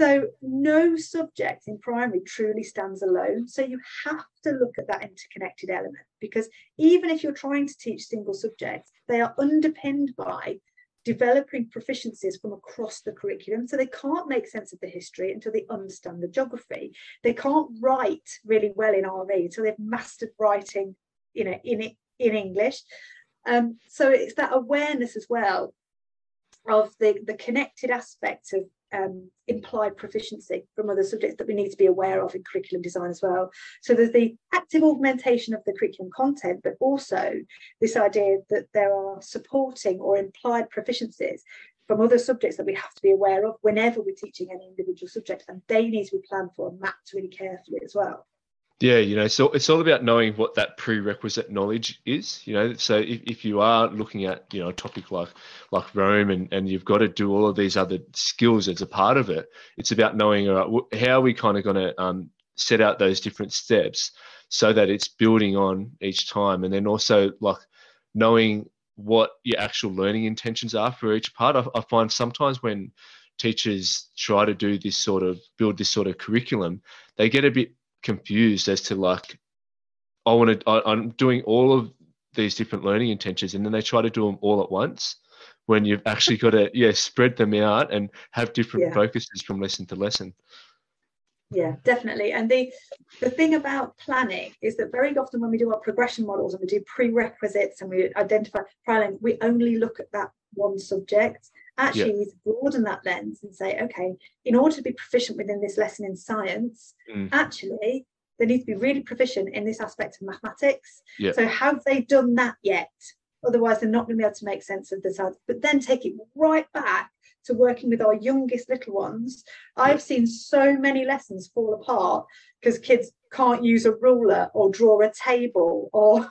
so no subject in primary truly stands alone. So you have to look at that interconnected element because even if you're trying to teach single subjects, they are underpinned by developing proficiencies from across the curriculum. So they can't make sense of the history until they understand the geography. They can't write really well in RE until they've mastered writing, you know, in in English. Um, so it's that awareness as well of the, the connected aspects of um, implied proficiency from other subjects that we need to be aware of in curriculum design as well. So there's the active augmentation of the curriculum content, but also this idea that there are supporting or implied proficiencies from other subjects that we have to be aware of whenever we're teaching any individual subject, and they need to be planned for and mapped really carefully as well. Yeah, you know, so it's all about knowing what that prerequisite knowledge is. You know, so if, if you are looking at you know a topic like like Rome and and you've got to do all of these other skills as a part of it, it's about knowing all right, how are we kind of going to um, set out those different steps so that it's building on each time, and then also like knowing what your actual learning intentions are for each part. I, I find sometimes when teachers try to do this sort of build this sort of curriculum, they get a bit confused as to like I want to I'm doing all of these different learning intentions and then they try to do them all at once when you've actually got to yeah spread them out and have different yeah. focuses from lesson to lesson. Yeah definitely. And the the thing about planning is that very often when we do our progression models and we do prerequisites and we identify filing we only look at that one subject actually yeah. broaden that lens and say, okay, in order to be proficient within this lesson in science, mm. actually, they need to be really proficient in this aspect of mathematics. Yeah. So have they done that yet? Otherwise, they're not going to be able to make sense of the science. But then take it right back to working with our youngest little ones. I've seen so many lessons fall apart because kids can't use a ruler or draw a table or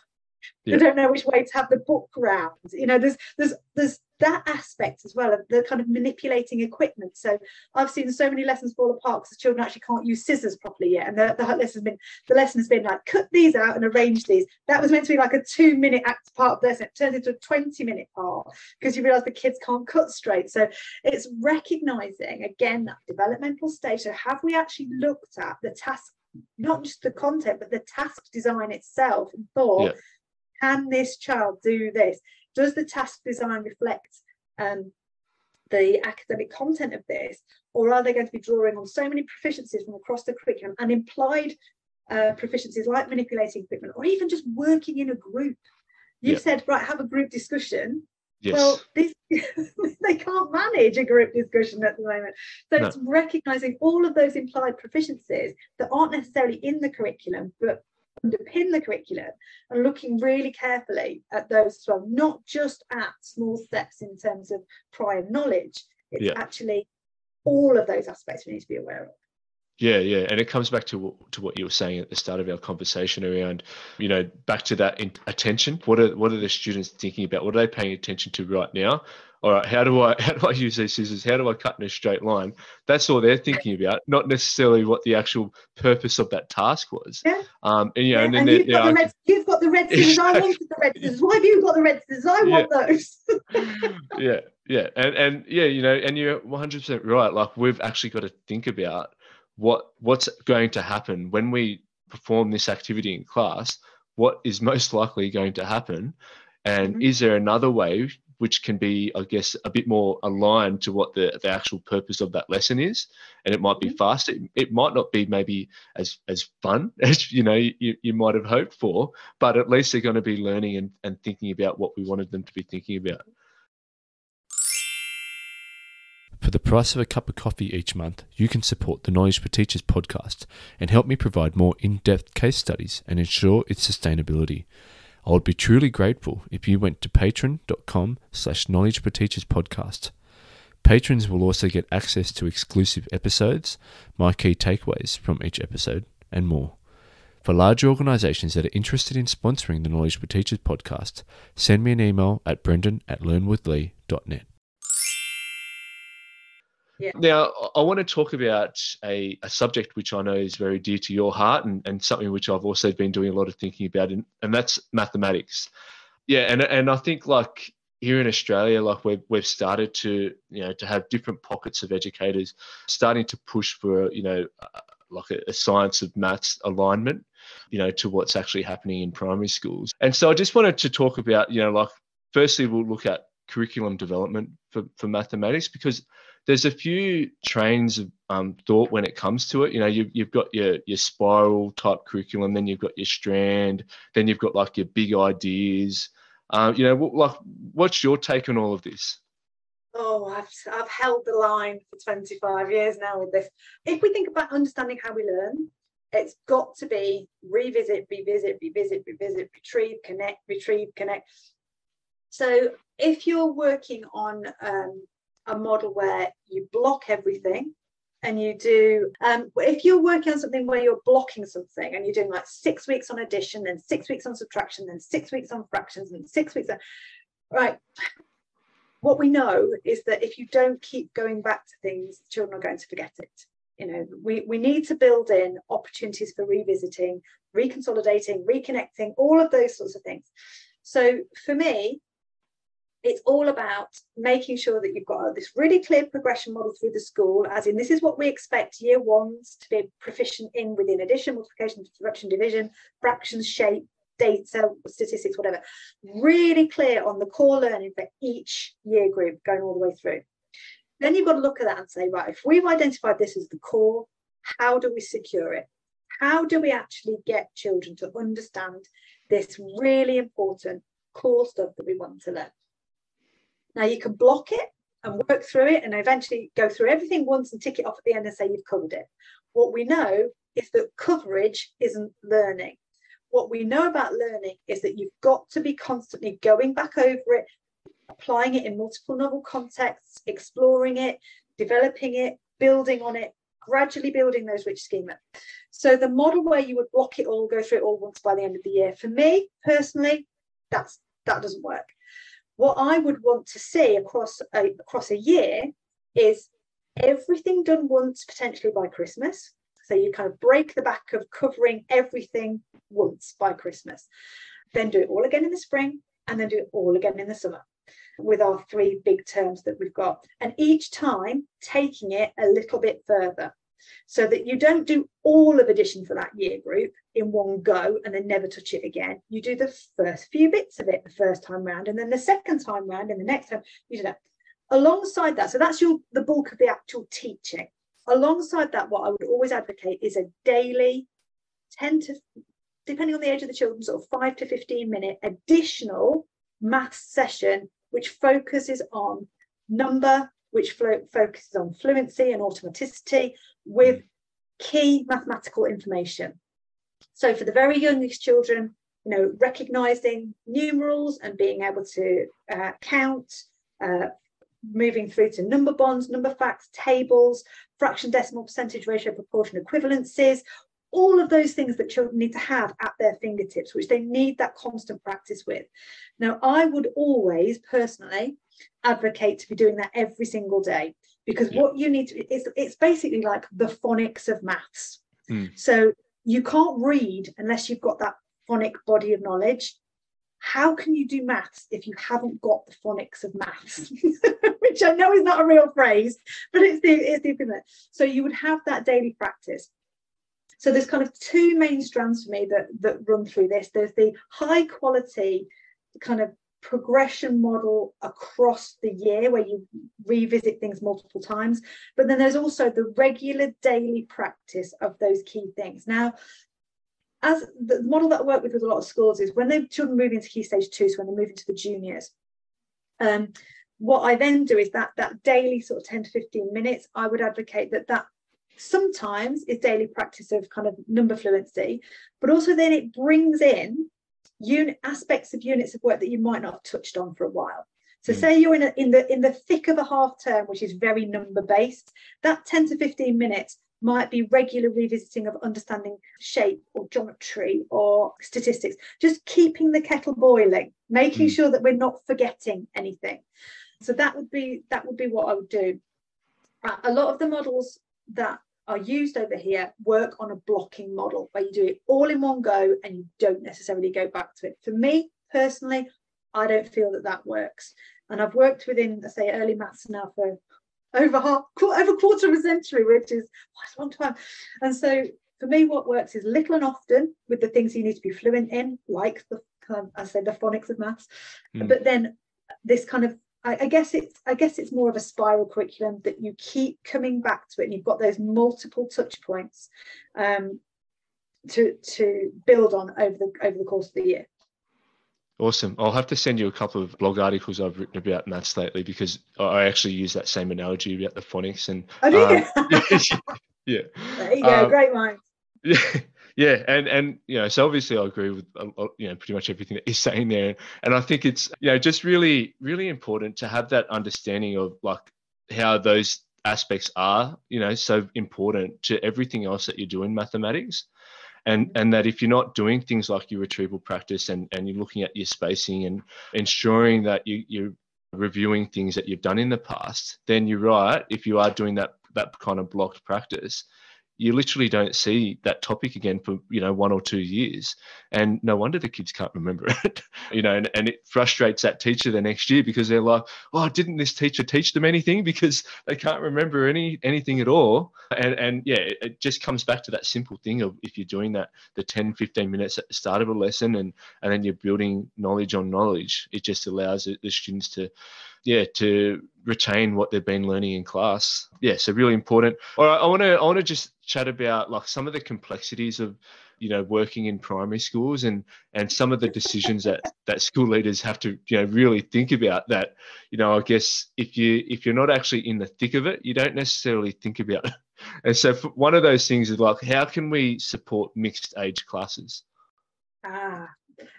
Yeah. They don't know which way to have the book round. You know, there's there's there's that aspect as well of the kind of manipulating equipment. So I've seen so many lessons fall apart because children actually can't use scissors properly yet. And the, the lesson has been the lesson has been like cut these out and arrange these. That was meant to be like a two minute act part of lesson. It turns into a 20 minute part because you realise the kids can't cut straight. So it's recognizing again that developmental stage. So have we actually looked at the task, not just the content, but the task design itself and thought, yeah. Can this child do this? does the task design reflect um, the academic content of this, or are they going to be drawing on so many proficiencies from across the curriculum and implied uh, proficiencies like manipulating equipment, or even just working in a group? You've said, right, have a group discussion. Yes. Well, this, they can't manage a group discussion at the moment. So no. it's recognizing all of those implied proficiencies that aren't necessarily in the curriculum, but underpin the curriculum and looking really carefully at those as well, not just at small steps in terms of prior knowledge. It's yeah. actually all of those aspects we need to be aware of. Yeah, yeah, and it comes back to to what you were saying at the start of our conversation around, you know, back to that in, attention. What are what are the students thinking about? What are they paying attention to right now? All right, how do I how do I use these scissors? How do I cut in a straight line? That's all they're thinking about, not necessarily what the actual purpose of that task was. Yeah. Um, and you know, yeah, and then and you've, got the red, you've got the red scissors. I wanted the red scissors. Why have you got the red scissors? I want yeah. those. yeah, yeah, and and yeah, you know, and you're 100 percent right. Like we've actually got to think about what what's going to happen when we perform this activity in class what is most likely going to happen and mm-hmm. is there another way which can be i guess a bit more aligned to what the, the actual purpose of that lesson is and it might be mm-hmm. faster it, it might not be maybe as as fun as you know you, you might have hoped for but at least they're going to be learning and, and thinking about what we wanted them to be thinking about For the price of a cup of coffee each month, you can support the Knowledge for Teachers podcast and help me provide more in depth case studies and ensure its sustainability. I would be truly grateful if you went to patreon.com slash knowledge for teachers podcast. Patrons will also get access to exclusive episodes, my key takeaways from each episode, and more. For large organisations that are interested in sponsoring the Knowledge for Teachers podcast, send me an email at brendan at learnwithlee.net. Yeah. Now, I want to talk about a, a subject which I know is very dear to your heart and, and something which I've also been doing a lot of thinking about, and, and that's mathematics. Yeah, and, and I think like here in Australia, like we've, we've started to, you know, to have different pockets of educators starting to push for, you know, like a, a science of maths alignment, you know, to what's actually happening in primary schools. And so I just wanted to talk about, you know, like firstly, we'll look at curriculum development for, for mathematics because there's a few trains of um, thought when it comes to it. You know, you, you've got your your spiral type curriculum, then you've got your strand, then you've got like your big ideas. Um, you know, like what's your take on all of this? Oh, I've, I've held the line for 25 years now with this. If we think about understanding how we learn, it's got to be revisit, revisit, revisit, revisit, retrieve, connect, retrieve, connect. So if you're working on um, a model where you block everything and you do um, if you're working on something where you're blocking something and you're doing like six weeks on addition then six weeks on subtraction then six weeks on fractions and six weeks on, right. What we know is that if you don't keep going back to things children are going to forget it. You know we, we need to build in opportunities for revisiting reconsolidating reconnecting all of those sorts of things. So for me it's all about making sure that you've got this really clear progression model through the school, as in this is what we expect year ones to be proficient in within addition, multiplication, subtraction, division, fractions, shape, data, statistics, whatever. Really clear on the core learning for each year group going all the way through. Then you've got to look at that and say, right, if we've identified this as the core, how do we secure it? How do we actually get children to understand this really important core stuff that we want to learn? Now you can block it and work through it and eventually go through everything once and tick it off at the end and say you've covered it. What we know is that coverage isn't learning. What we know about learning is that you've got to be constantly going back over it, applying it in multiple novel contexts, exploring it, developing it, building on it, gradually building those rich schema. So the model where you would block it all, go through it all once by the end of the year, for me personally, that's that doesn't work. What I would want to see across a, across a year is everything done once potentially by Christmas. So you kind of break the back of covering everything once by Christmas. Then do it all again in the spring and then do it all again in the summer with our three big terms that we've got. And each time taking it a little bit further so that you don't do all of addition for that year group in one go and then never touch it again. You do the first few bits of it the first time round, and then the second time round, and the next time you do that. Alongside that, so that's your the bulk of the actual teaching. Alongside that, what I would always advocate is a daily 10 to depending on the age of the children, sort of five to 15 minute additional math session which focuses on number, which focuses on fluency and automaticity with key mathematical information. So for the very youngest children, you know, recognizing numerals and being able to uh, count, uh, moving through to number bonds, number facts, tables, fraction decimal percentage ratio proportion equivalences, all of those things that children need to have at their fingertips, which they need that constant practice with. Now, I would always personally advocate to be doing that every single day because yeah. what you need to it's, it's basically like the phonics of maths. Mm. So you can't read unless you've got that phonic body of knowledge. How can you do maths if you haven't got the phonics of maths? Which I know is not a real phrase, but it's the it's the equivalent. So you would have that daily practice. So there's kind of two main strands for me that that run through this. There's the high quality kind of progression model across the year where you revisit things multiple times. But then there's also the regular daily practice of those key things. Now as the model that I work with with a lot of schools is when the children move into key stage two, so when they move into the juniors, um, what I then do is that that daily sort of 10 to 15 minutes, I would advocate that that sometimes is daily practice of kind of number fluency, but also then it brings in unit aspects of units of work that you might not have touched on for a while. So mm. say you're in, a, in the in the thick of a half term, which is very number based, that 10 to 15 minutes might be regular revisiting of understanding shape or geometry or statistics, just keeping the kettle boiling, making mm. sure that we're not forgetting anything. So that would be that would be what I would do. A lot of the models that are used over here work on a blocking model where you do it all in one go and you don't necessarily go back to it. For me personally, I don't feel that that works. And I've worked within, let's say, early maths now for over half, over quarter of a century, which is quite a long time. And so for me, what works is little and often with the things you need to be fluent in, like the, I say, the phonics of maths, mm. but then this kind of I, I, guess it's I guess it's more of a spiral curriculum that you keep coming back to it, and you've got those multiple touch points um, to to build on over the over the course of the year. Awesome. I'll have to send you a couple of blog articles I've written about maths lately because I actually use that same analogy about the phonics and. Oh, um, yeah. There you go. Um, Great mind. Yeah. Yeah, and and you know, so obviously I agree with uh, uh, you know pretty much everything that you're saying there, and I think it's you know just really really important to have that understanding of like how those aspects are you know so important to everything else that you do in mathematics. And and that if you're not doing things like your retrieval practice and and you're looking at your spacing and ensuring that you you're reviewing things that you've done in the past then you're right if you are doing that that kind of blocked practice you literally don't see that topic again for you know one or two years. And no wonder the kids can't remember it you know and, and it frustrates that teacher the next year because they're like oh didn't this teacher teach them anything? Because they can't remember any anything at all. And and yeah it, it just comes back to that simple thing of if you're doing that the 10 15 minutes at the start of a lesson and and then you're building knowledge on knowledge it just allows the students to yeah to retain what they've been learning in class. Yeah so really important. All right i want to i want to just chat about like some of the complexities of you know working in primary schools and and some of the decisions that that school leaders have to you know really think about that you know i guess if you if you're not actually in the thick of it you don't necessarily think about it. And so one of those things is like how can we support mixed age classes? Ah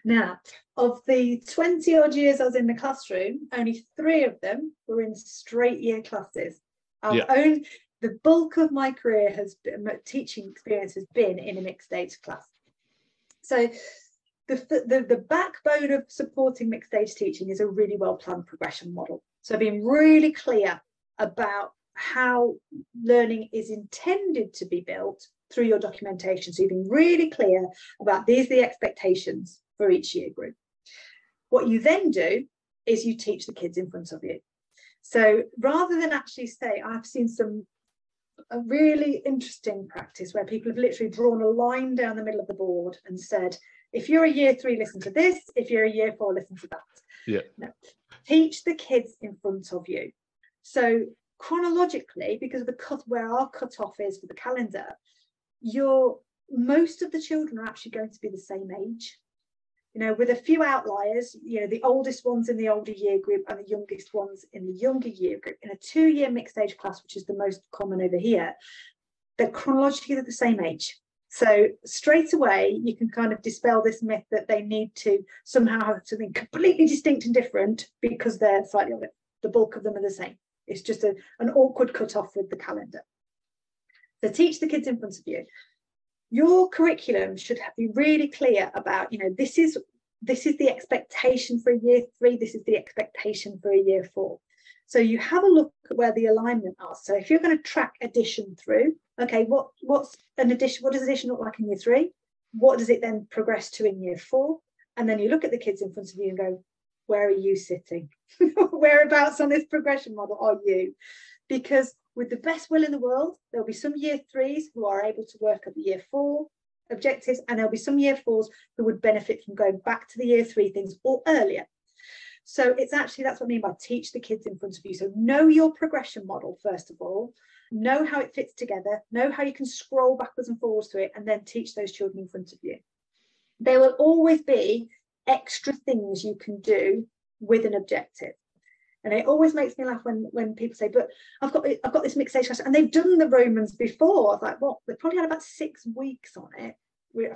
now, of the 20 odd years I was in the classroom, only three of them were in straight year classes. I've yeah. only the bulk of my career has been teaching experience has been in a mixed age class. So the, the, the backbone of supporting mixed age teaching is a really well planned progression model. So being really clear about how learning is intended to be built through your documentation. So you've been really clear about these are the expectations for each year group. What you then do is you teach the kids in front of you. So rather than actually say, I've seen some a really interesting practice where people have literally drawn a line down the middle of the board and said, if you're a year three, listen to this. If you're a year four, listen to that. Yeah. No. Teach the kids in front of you. So chronologically, because of the cut where our cutoff is for the calendar, your most of the children are actually going to be the same age you know, with a few outliers, you know, the oldest ones in the older year group and the youngest ones in the younger year group. In a two-year mixed age class, which is the most common over here, they're chronologically the same age. So straight away, you can kind of dispel this myth that they need to somehow have something completely distinct and different because they're slightly older. The bulk of them are the same. It's just a, an awkward cut off with the calendar. So teach the kids in front of you your curriculum should be really clear about you know this is this is the expectation for a year three this is the expectation for a year four. So you have a look at where the alignment are. So if you're going to track addition through okay what what's an addition what does addition look like in year three? What does it then progress to in year four? And then you look at the kids in front of you and go where are you sitting? Whereabouts on this progression model are you? Because with the best will in the world, there'll be some year threes who are able to work at the year four objectives, and there'll be some year fours who would benefit from going back to the year three things or earlier. So it's actually that's what I mean by teach the kids in front of you. So know your progression model, first of all, know how it fits together, know how you can scroll backwards and forwards through it, and then teach those children in front of you. There will always be extra things you can do with an objective. And it always makes me laugh when when people say, "But I've got I've got this mixed age class, and they've done the Romans before." I was like, "Well, they've probably had about six weeks on it."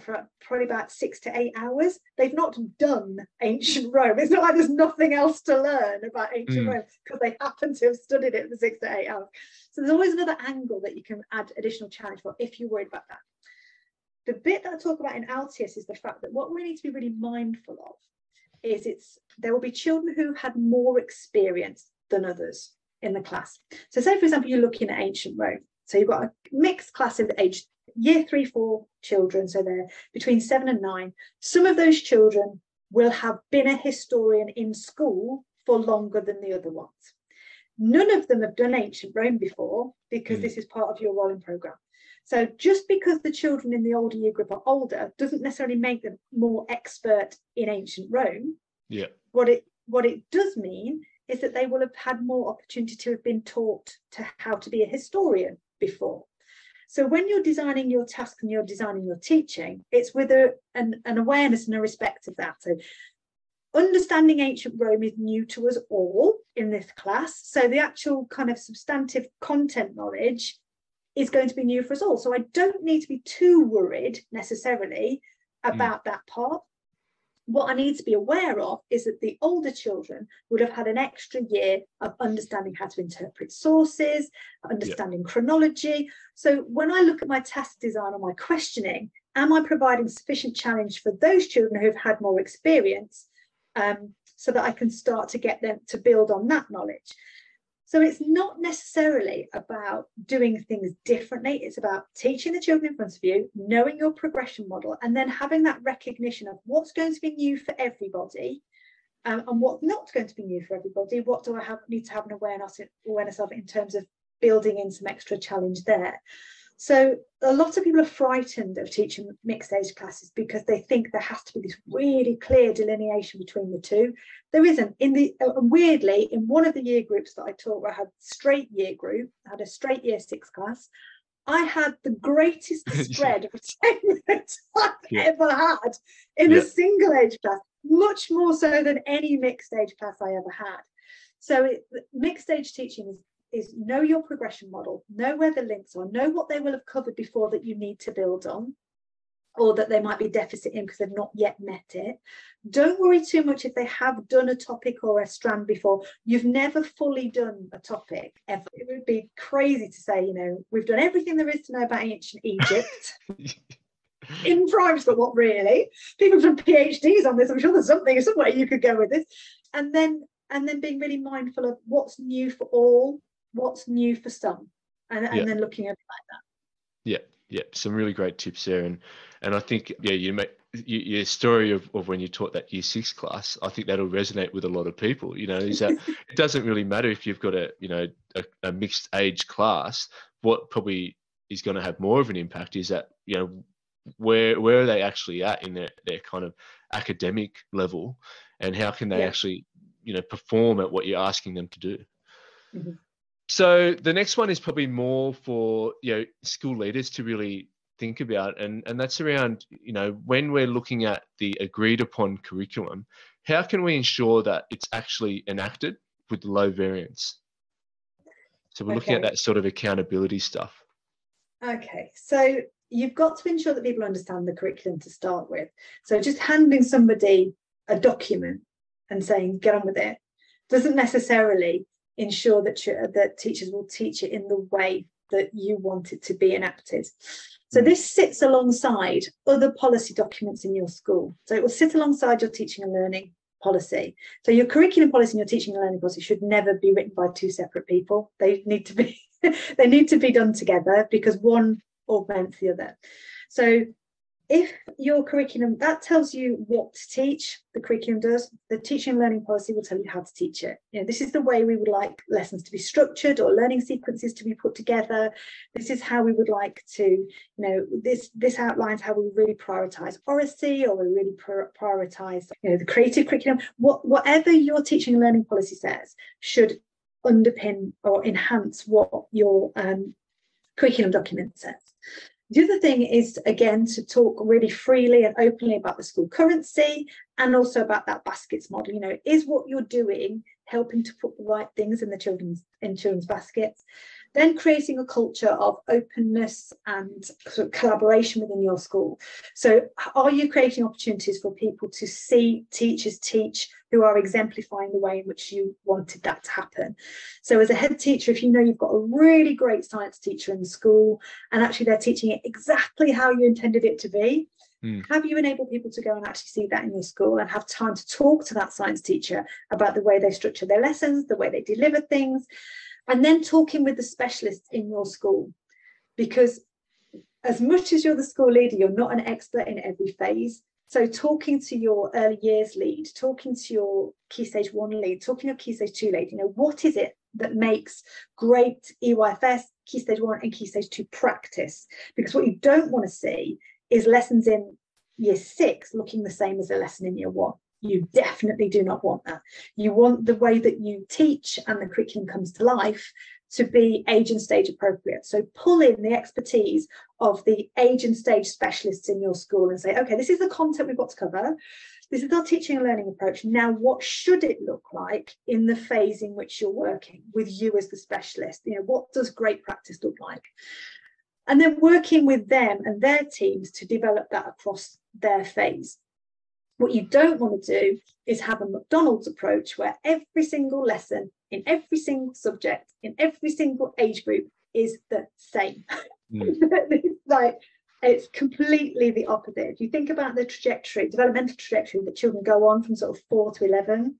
for probably about six to eight hours. They've not done ancient Rome. It's not like there's nothing else to learn about ancient mm. Rome because they happen to have studied it for six to eight hours. So there's always another angle that you can add additional challenge for if you're worried about that. The bit that I talk about in Altius is the fact that what we need to be really mindful of is it's there will be children who had more experience than others in the class. So say for example, you're looking at ancient Rome. So you've got a mixed class of age year three, four children. So they're between seven and nine. Some of those children will have been a historian in school for longer than the other ones. None of them have done ancient Rome before because mm. this is part of your rolling program. So just because the children in the older year group are older doesn't necessarily make them more expert in ancient Rome. Yeah. What it what it does mean is that they will have had more opportunity to have been taught to how to be a historian before. So when you're designing your task and you're designing your teaching, it's with a, an, an awareness and a respect of that. So understanding ancient Rome is new to us all in this class. So the actual kind of substantive content knowledge is going to be new for us all. So I don't need to be too worried necessarily hmm. about mm. that part. What I need to be aware of is that the older children would have had an extra year of understanding how to interpret sources, understanding yeah. chronology. So when I look at my task design or my questioning, am I providing sufficient challenge for those children who've had more experience um, so that I can start to get them to build on that knowledge? So it's not necessarily about doing things differently. It's about teaching the children in front of you, knowing your progression model, and then having that recognition of what's going to be new for everybody um, and what's not going to be new for everybody. What do I have need to have an awareness awareness of in terms of building in some extra challenge there? So a lot of people are frightened of teaching mixed age classes because they think there has to be this really clear delineation between the two. There isn't. In the uh, weirdly, in one of the year groups that I taught, where I had straight year group, I had a straight year six class. I had the greatest spread of attainment I've yeah. ever had in yeah. a single age class, much more so than any mixed age class I ever had. So it, mixed age teaching is is know your progression model, know where the links are, know what they will have covered before that you need to build on. or that they might be deficit in because they've not yet met it. Don't worry too much if they have done a topic or a strand before. You've never fully done a topic ever. It would be crazy to say, you know, we've done everything there is to know about ancient Egypt. in primary school, what really? People have done PhDs on this. I'm sure there's something somewhere you could go with this. And then and then being really mindful of what's new for all, what's new for some, and, and then looking at it like that. Yeah, yeah, some really great tips there, and and I think yeah, you make your story of, of when you taught that year six class, I think that'll resonate with a lot of people. You know, is that it doesn't really matter if you've got a you know a, a mixed age class. What probably is going to have more of an impact is that you know where where are they actually at in their, their kind of academic level and how can they yeah. actually you know perform at what you're asking them to do mm-hmm. So the next one is probably more for you know school leaders to really think about and and that's around you know when we're looking at the agreed upon curriculum how can we ensure that it's actually enacted with low variance so we're okay. looking at that sort of accountability stuff okay so you've got to ensure that people understand the curriculum to start with. So just handing somebody a document and saying get on with it doesn't necessarily ensure that that teachers will teach it in the way that you want it to be enacted. So hmm. this sits alongside other policy documents in your school. So it will sit alongside your teaching and learning policy. So your curriculum policy and your teaching and learning policy should never be written by two separate people. They need to be they need to be done together because one augments the other. So if your curriculum that tells you what to teach the curriculum does the teaching and learning policy will tell you how to teach it. You know this is the way we would like lessons to be structured or learning sequences to be put together. This is how we would like to you know this this outlines how we really prioritize oracy or we really prioritize you know the creative curriculum. What whatever your teaching and learning policy says should underpin or enhance what your um, curriculum document says. The other thing is, again, to talk really freely and openly about the school currency and also about that baskets model. You know, is what you're doing helping to put the right things in the children's in children's baskets? Then creating a culture of openness and sort of collaboration within your school. So, are you creating opportunities for people to see teachers teach who are exemplifying the way in which you wanted that to happen? So, as a head teacher, if you know you've got a really great science teacher in the school and actually they're teaching it exactly how you intended it to be, hmm. have you enabled people to go and actually see that in your school and have time to talk to that science teacher about the way they structure their lessons, the way they deliver things, and then talking with the specialists in your school. Because as much as you're the school leader you're not an expert in every phase. So talking to your early years lead talking to your key stage one lead talking to your key stage two lead you know what is it that makes great EYFS key stage one and key stage two practice? Because what you don't want to see is lessons in year six looking the same as a lesson in year one you definitely do not want that. You want the way that you teach and the curriculum comes to life to be age and stage appropriate. So pull in the expertise of the age and stage specialists in your school and say, okay, this is the content we've got to cover. This is our teaching and learning approach. Now, what should it look like in the phase in which you're working with you as the specialist? You know, what does great practice look like? And then working with them and their teams to develop that across their phase. What you don't want to do is have a McDonald's approach where every single lesson in every single subject in every single age group is the same. Mm. it's like it's completely the opposite. If you think about the trajectory, developmental trajectory that children go on from sort of four to 11,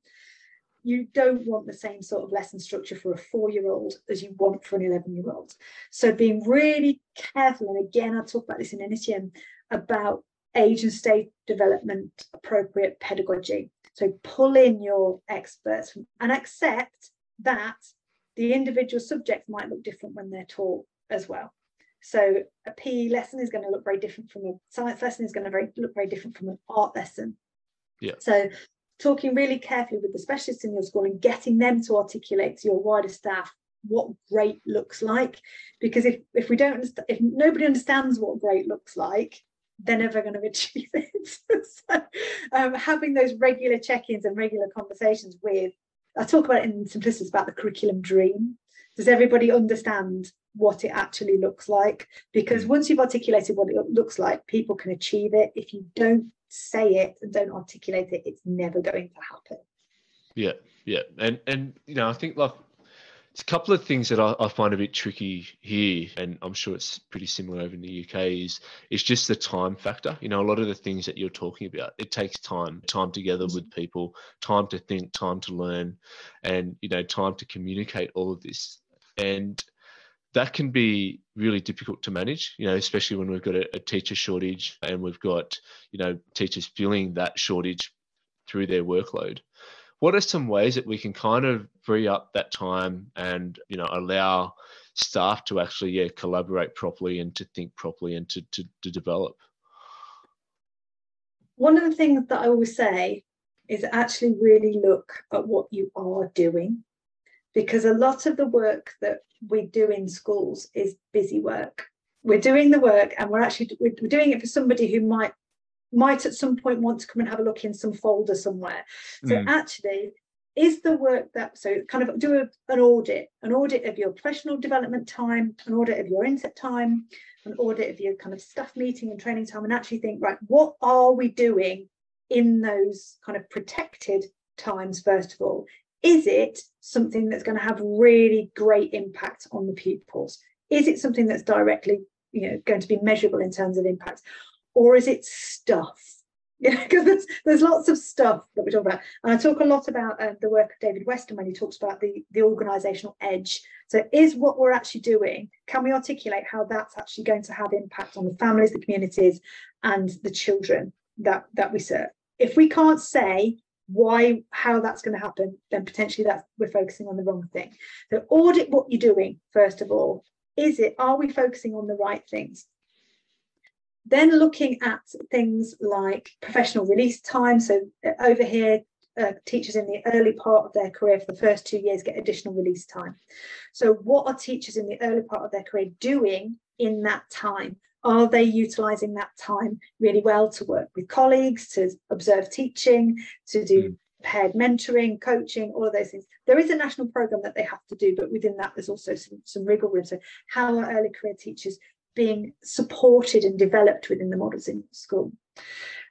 you don't want the same sort of lesson structure for a four year old as you want for an 11 year old. So being really careful, and again, I talk about this in Initium about age and stage development appropriate pedagogy. So pull in your experts and accept that the individual subjects might look different when they're taught as well. So a PE lesson is going to look very different from a science lesson is going to very, look very different from an art lesson. Yeah. So talking really carefully with the specialists in your school and getting them to articulate to your wider staff what great looks like because if if we don't if nobody understands what great looks like they're never going to achieve it. so, um, having those regular check-ins and regular conversations with, I talk about it in Simplicitus about the curriculum dream. does everybody understand what it actually looks like because mm. once you've articulated what it looks like people can achieve it if you don't say it and don't articulate it it's never going to happen yeah yeah and and you know i think like it's a couple of things that I, I, find a bit tricky here, and I'm sure it's pretty similar over in the UK. Is is just the time factor. You know, a lot of the things that you're talking about, it takes time, time together with people, time to think, time to learn, and you know, time to communicate all of this. And that can be really difficult to manage, you know, especially when we've got a, a, teacher shortage and we've got, you know, teachers feeling that shortage through their workload. What are some ways that we can kind of free up that time and, you know, allow staff to actually, yeah, collaborate properly and to think properly and to, to, to develop? One of the things that I always say is actually really look at what you are doing because a lot of the work that we do in schools is busy work. We're doing the work and we're actually we're doing it for somebody who might might at some point want to come and have a look in some folder somewhere. So mm. actually, is the work that so kind of do a, an audit, an audit of your professional development time, an audit of your inset time, an audit of your kind of staff meeting and training time, and actually think, right, what are we doing in those kind of protected times, first of all? Is it something that's going to have really great impact on the pupils? Is it something that's directly, you know, going to be measurable in terms of impact? Or is it stuff? Yeah, because there's, there's lots of stuff that we talk about. And I talk a lot about uh, the work of David Weston when he talks about the, the organizational edge. So is what we're actually doing, can we articulate how that's actually going to have impact on the families, the communities, and the children that, that we serve? If we can't say why how that's going to happen then potentially that we're focusing on the wrong thing so audit what you're doing first of all is it are we focusing on the right things then looking at things like professional release time so uh, over here uh, teachers in the early part of their career for the first two years get additional release time so what are teachers in the early part of their career doing in that time are they utilizing that time really well to work with colleagues, to observe teaching, to do mm. paired mentoring, coaching, all of those things? There is a national program that they have to do, but within that, there's also some, some wriggle room. So, how are early career teachers being supported and developed within the models in school?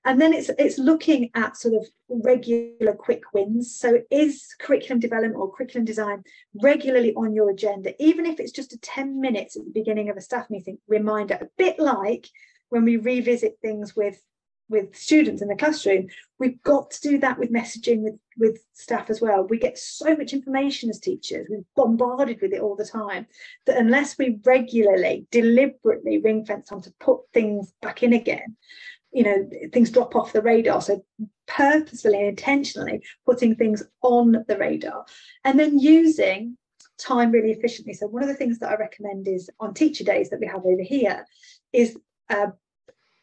and then it's it's looking at sort of regular quick wins so is curriculum development or curriculum design regularly on your agenda even if it's just a 10 minutes at the beginning of a staff meeting reminder a bit like when we revisit things with with students in the classroom we've got to do that with messaging with with staff as well. We get so much information as teachers. We're bombarded with it all the time that unless we regularly deliberately ring fence on to put things back in again you know things drop off the radar. So purposefully and intentionally putting things on the radar and then using time really efficiently. So one of the things that i recommend is on teacher days that we have over here is uh,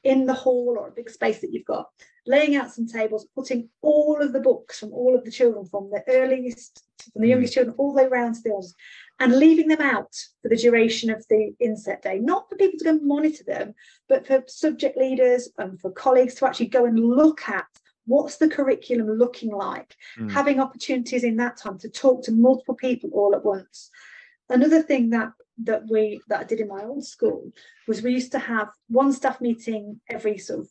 in the hall or a big space that you've got laying out some tables putting all of the books from all of the children from the earliest from the mm. youngest children all the way around to the oldest and leaving them out for the duration of the inset day, not for people to go monitor them, but for subject leaders and for colleagues to actually go and look at what's the curriculum looking like, mm. having opportunities in that time to talk to multiple people all at once. Another thing that that we that I did in my old school was we used to have one staff meeting every sort of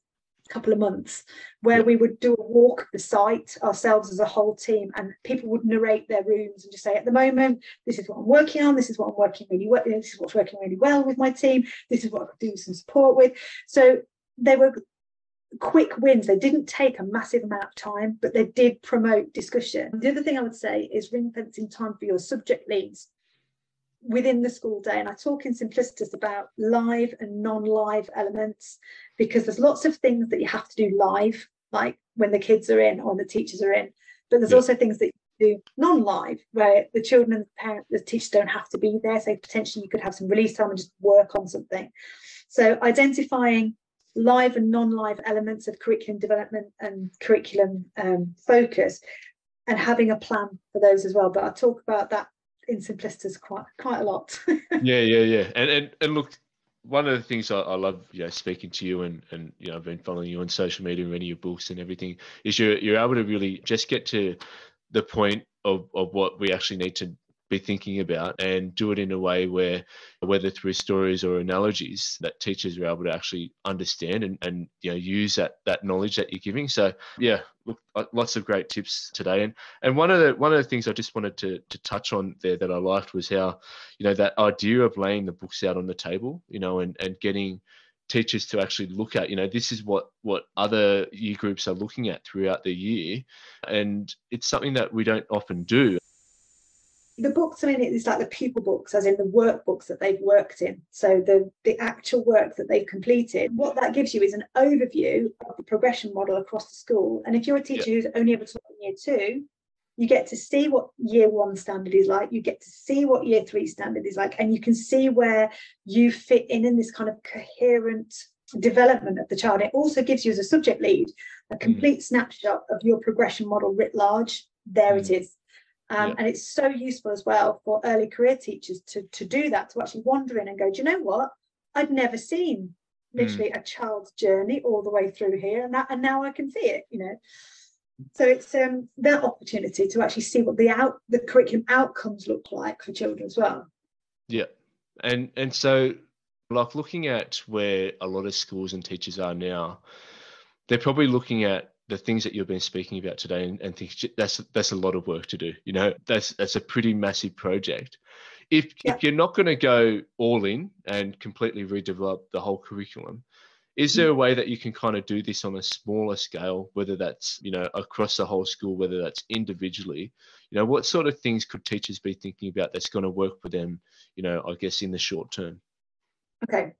couple of months where we would do a walk of the site ourselves as a whole team and people would narrate their rooms and just say at the moment this is what i'm working on this is what i'm working really well this is what's working really well with my team this is what i could do some support with. So they were quick wins. They didn't take a massive amount of time but they did promote discussion. The other thing i would say is ring fencing time for your subject leads within the school day. And I talk in Simplicitus about live and non-live elements because there's lots of things that you have to do live, like when the kids are in or the teachers are in. But there's yeah. also things that you do non-live where the children and the parent, the teachers don't have to be there. So potentially you could have some release time and just work on something. So identifying live and non-live elements of curriculum development and curriculum um, focus and having a plan for those as well. But I'll talk about that in Simplicitus quite quite a lot. yeah, yeah, yeah. And and and look, one of the things I, I, love, you know, speaking to you and and you know, I've been following you on social media and reading your books and everything, is you're you're able to really just get to the point of of what we actually need to be thinking about and do it in a way where whether through stories or analogies that teachers are able to actually understand and, and you know use that that knowledge that you're giving. So yeah look uh, lots of great tips today. And and one of the one of the things i just wanted to to touch on there that i liked was how you know that idea of laying the books out on the table you know and and getting teachers to actually look at you know this is what what other year groups are looking at throughout the year. And it's something that we don't often do the books, I mean, it's like the pupil books, as in the workbooks that they've worked in. So the, the actual work that they've completed. What that gives you is an overview of the progression model across the school. And if you're a teacher yeah. who's only ever taught in year two, you get to see what year one standard is like, you get to see what year three standard is like, and you can see where you fit in in this kind of coherent development of the child. It also gives you as a subject lead a mm. complete mm. snapshot of your progression model writ large. There mm. it is um, yeah. And it's so useful as well for early career teachers to, to do that, to actually wander in and go, do you know what? I'd never seen literally mm. a child's journey all the way through here. And, that, and now I can see it, you know. So it's um, that opportunity to actually see what the out the curriculum outcomes look like for children as well. Yeah. And and so like looking at where a lot of schools and teachers are now, they're probably looking at the things that you've been speaking about today and, and think that's that's a lot of work to do you know that's that's a pretty massive project. If yeah. if you're not going to go all in and completely redevelop the whole curriculum is there a way that you can kind of do this on a smaller scale whether that's you know across the whole school whether that's individually? You know what sort of things could teachers be thinking about that's going to work for them you know i guess in the short term? Okay.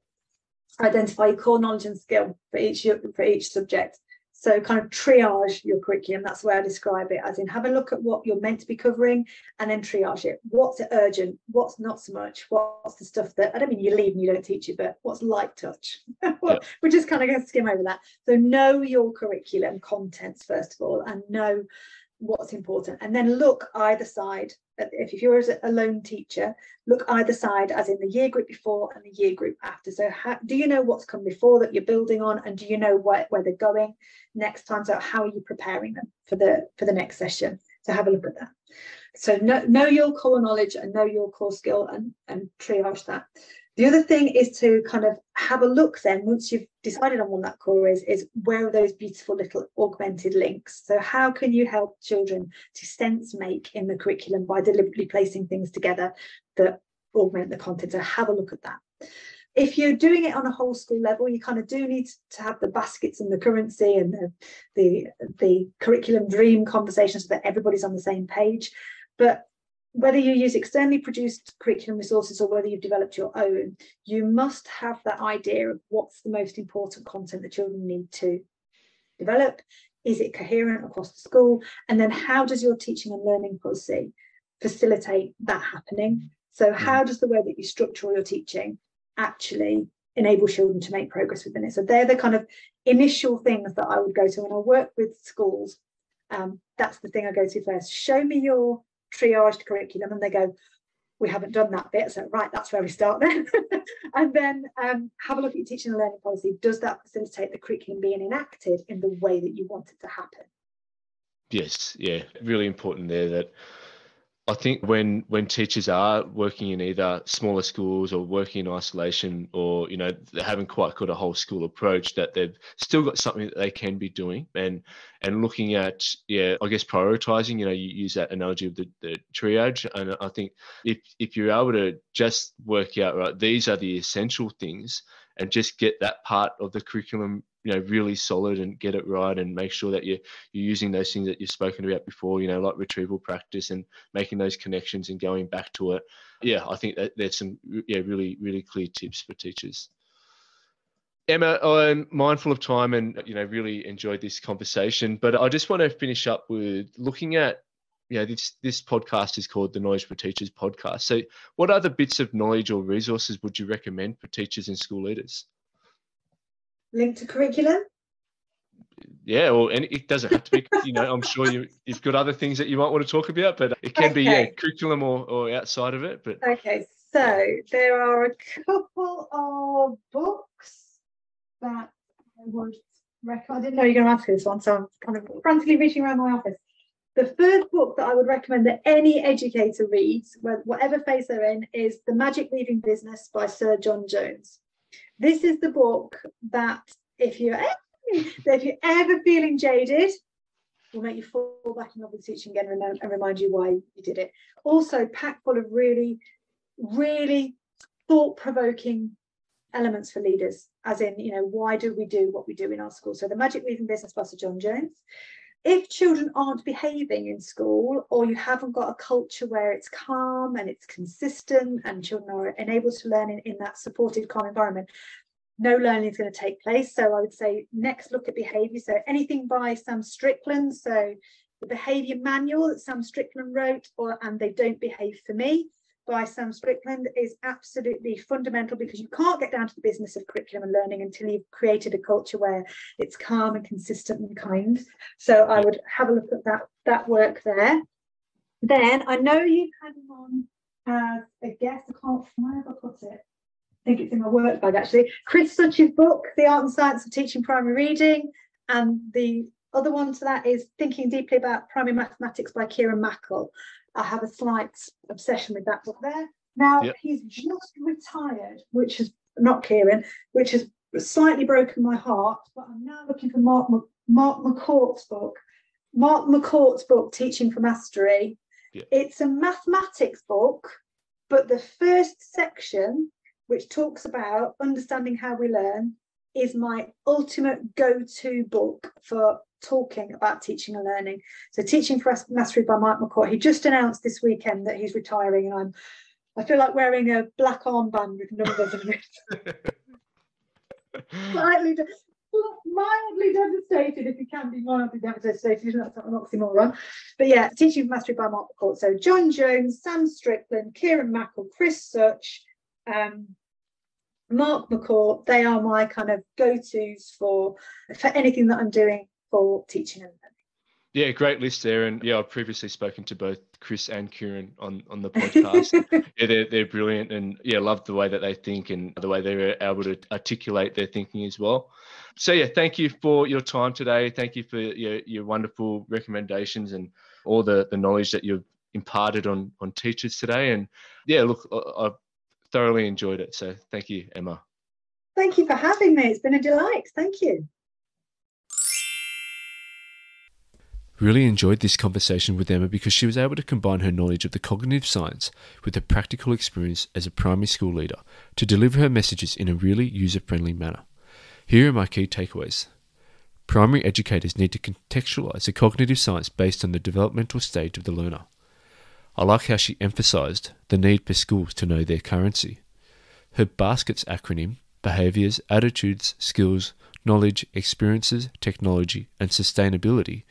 Identify core knowledge and skill for each for each subject so kind of triage your curriculum. That's the way I describe it, as in have a look at what you're meant to be covering and then triage it. What's urgent? What's not so much? What's the stuff that I don't mean you leave and you don't teach it, but what's light touch? We're just kind of going to skim over that. So know your curriculum contents first of all, and know what's important and then look either side if you're a lone teacher look either side as in the year group before and the year group after. So how, do you know what's come before that you're building on and do you know where, where they're going next time? So how are you preparing them for the for the next session? So have a look at that. So know, know your core knowledge and know your core skill and and triage that the other thing is to kind of have a look then, once you've decided on what that core is, is where are those beautiful little augmented links? So how can you help children to sense make in the curriculum by deliberately placing things together that augment the content? So have a look at that. If you're doing it on a whole school level, you kind of do need to have the baskets and the currency and the, the, the curriculum dream conversation so that everybody's on the same page. But whether you use externally produced curriculum resources or whether you've developed your own, you must have that idea of what's the most important content that children need to develop. Is it coherent across the school? And then how does your teaching and learning policy facilitate that happening? So, hmm. how does the way that you structure your teaching actually enable children to make progress within it? So, they're the kind of initial things that I would go to when I work with schools. Um, that's the thing I go to first. Show me your triaged curriculum and they go, we haven't done that bit. So, right, that's where we start then. and then um, have a look at your teaching and learning policy. Does that facilitate the curriculum being enacted in the way that you want it to happen? Yes, yeah, really important there that I think when when teachers are working in either smaller schools or working in isolation or you know they haven't quite got a whole school approach that they've still got something that they can be doing and and looking at yeah I guess prioritizing you know you use that analogy of the, the triage. And I think if if you're able to just work out right these are the essential things and just get that part of the curriculum you know really solid and get it right and make sure that you're you're using those things that you've spoken about before you know like retrieval practice and making those connections and going back to it yeah i think that there's some yeah really really clear tips for teachers Emma, I'm mindful of time and you know really enjoyed this conversation, but I just want to finish up with looking at you know this this podcast is called the Knowledge for Teachers podcast. So, what other bits of knowledge or resources would you recommend for teachers and school leaders? Linked to curriculum? Yeah, well, and it doesn't have to be. You know, I'm sure you you've got other things that you might want to talk about, but it can okay. be yeah, curriculum or, or outside of it. But okay, so there are a couple of books that I would recommend. I didn't know you were going to ask this one, so I'm kind of frantically reaching around my office. The first book that I would recommend that any educator reads, whatever phase they're in, is The Magic Weaving Business by Sir John Jones. This is the book that if you're if you're ever feeling jaded, will make you fall back in love with teaching again and, remind you why you did it. Also, packed full of really, really thought-provoking elements for leaders, as in, you know, why do we do what we do in our school? So the Magic Weaving Business by John Jones. If children aren't behaving in school, or you haven't got a culture where it's calm and it's consistent and children are enabled to learn in, in that supported, calm environment, no learning is going to take place. So I would say next look at behaviour. So anything by Sam Strickland. So the behaviour manual that Sam Strickland wrote, or and they don't behave for me by Sam Strickland is absolutely fundamental because you can't get down to the business of curriculum and learning until you've created a culture where it's calm and consistent and kind. So I would have a look at that that work there. Then I know you've had on as uh, a guest. I can't find I put it. I think it's in my work bag actually. Chris Such's book, The Art and Science of Teaching Primary Reading, and the other one to that is Thinking Deeply About Primary Mathematics by Kieran Mackle. I have a slight obsession with that book there. Now yep. he's just retired, which is not Kieran, which has slightly broken my heart. But I'm now looking for Mark Mark McCourt's book. Mark McCourt's book, Teaching for Mastery. Yep. It's a mathematics book, but the first section, which talks about understanding how we learn, is my ultimate go-to book for talking about teaching and learning. So Teaching for us, Mastery by Mark McCourt. He just announced this weekend that he's retiring and I'm I feel like wearing a black armband with numbers and it. Slightly mildly devastated if you can be mildly devastated, that's not an oxymoron. But yeah, Teaching for Mastery by Mark McCourt. So John Jones, Sam Strickland, Kieran Mackle, Chris Such, um, Mark McCourt, they are my kind of go-tos for for anything that I'm doing for teaching and learning. Yeah, great list there. And yeah, I've previously spoken to both Chris and Kieran on, on the podcast. yeah, they're, they're brilliant. And yeah, love the way that they think and the way they're able to articulate their thinking as well. So yeah, thank you for your time today. Thank you for your, your wonderful recommendations and all the, the knowledge that you've imparted on, on teachers today. And yeah, look, I've thoroughly enjoyed it. So thank you, Emma. Thank you for having me. It's been a delight. Thank you. Really enjoyed this conversation with Emma because she was able to combine her knowledge of the cognitive science with her practical experience as a primary school leader to deliver her messages in a really user friendly manner. Here are my key takeaways. Primary educators need to contextualize the cognitive science based on the developmental stage of the learner. I like how she emphasized the need for schools to know their currency. Her BASKETS acronym behaviors, attitudes, skills, knowledge, experiences, technology, and sustainability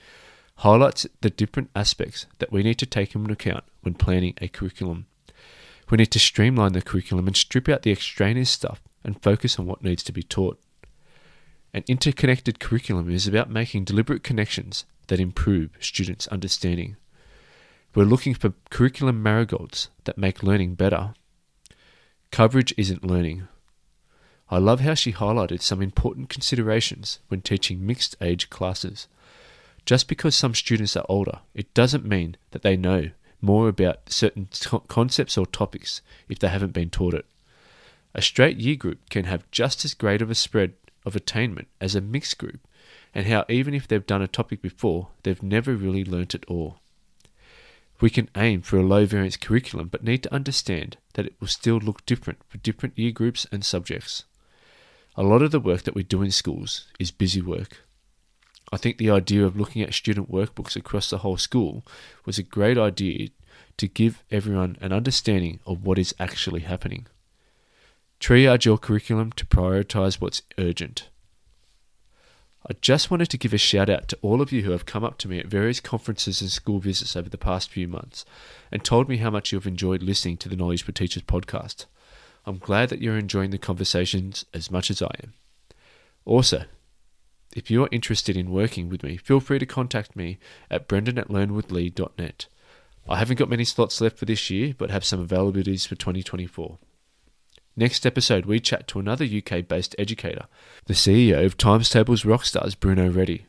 highlights the different aspects that we need to take into account when planning a curriculum. We need to streamline the curriculum and strip out the extraneous stuff and focus on what needs to be taught. An interconnected curriculum is about making deliberate connections that improve students' understanding. We're looking for curriculum marigolds that make learning better. Coverage isn't learning. I love how she highlighted some important considerations when teaching mixed age classes. Just because some students are older, it doesn't mean that they know more about certain concepts or topics if they haven't been taught it. A straight year group can have just as great of a spread of attainment as a mixed group, and how even if they've done a topic before, they've never really learnt it all. We can aim for a low variance curriculum, but need to understand that it will still look different for different year groups and subjects. A lot of the work that we do in schools is busy work. I think the idea of looking at student workbooks across the whole school was a great idea to give everyone an understanding of what is actually happening. Triage your curriculum to prioritise what's urgent. I just wanted to give a shout out to all of you who have come up to me at various conferences and school visits over the past few months and told me how much you have enjoyed listening to the Knowledge for Teachers podcast. I'm glad that you're enjoying the conversations as much as I am. Also, if you're interested in working with me, feel free to contact me at brendan at. I haven't got many slots left for this year, but have some availabilities for 2024. Next episode, we chat to another UK based educator, the CEO of Times Tables Rock Stars, Bruno Reddy.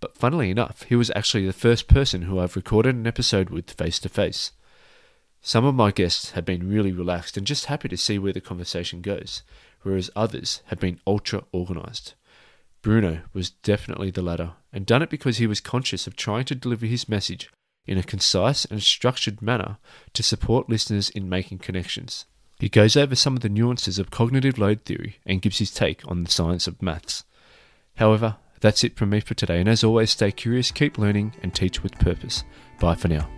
but funnily enough, he was actually the first person who I've recorded an episode with face to face. Some of my guests have been really relaxed and just happy to see where the conversation goes, whereas others have been ultra organised. Bruno was definitely the latter, and done it because he was conscious of trying to deliver his message in a concise and structured manner to support listeners in making connections. He goes over some of the nuances of cognitive load theory and gives his take on the science of maths. However, that's it from me for today, and as always, stay curious, keep learning, and teach with purpose. Bye for now.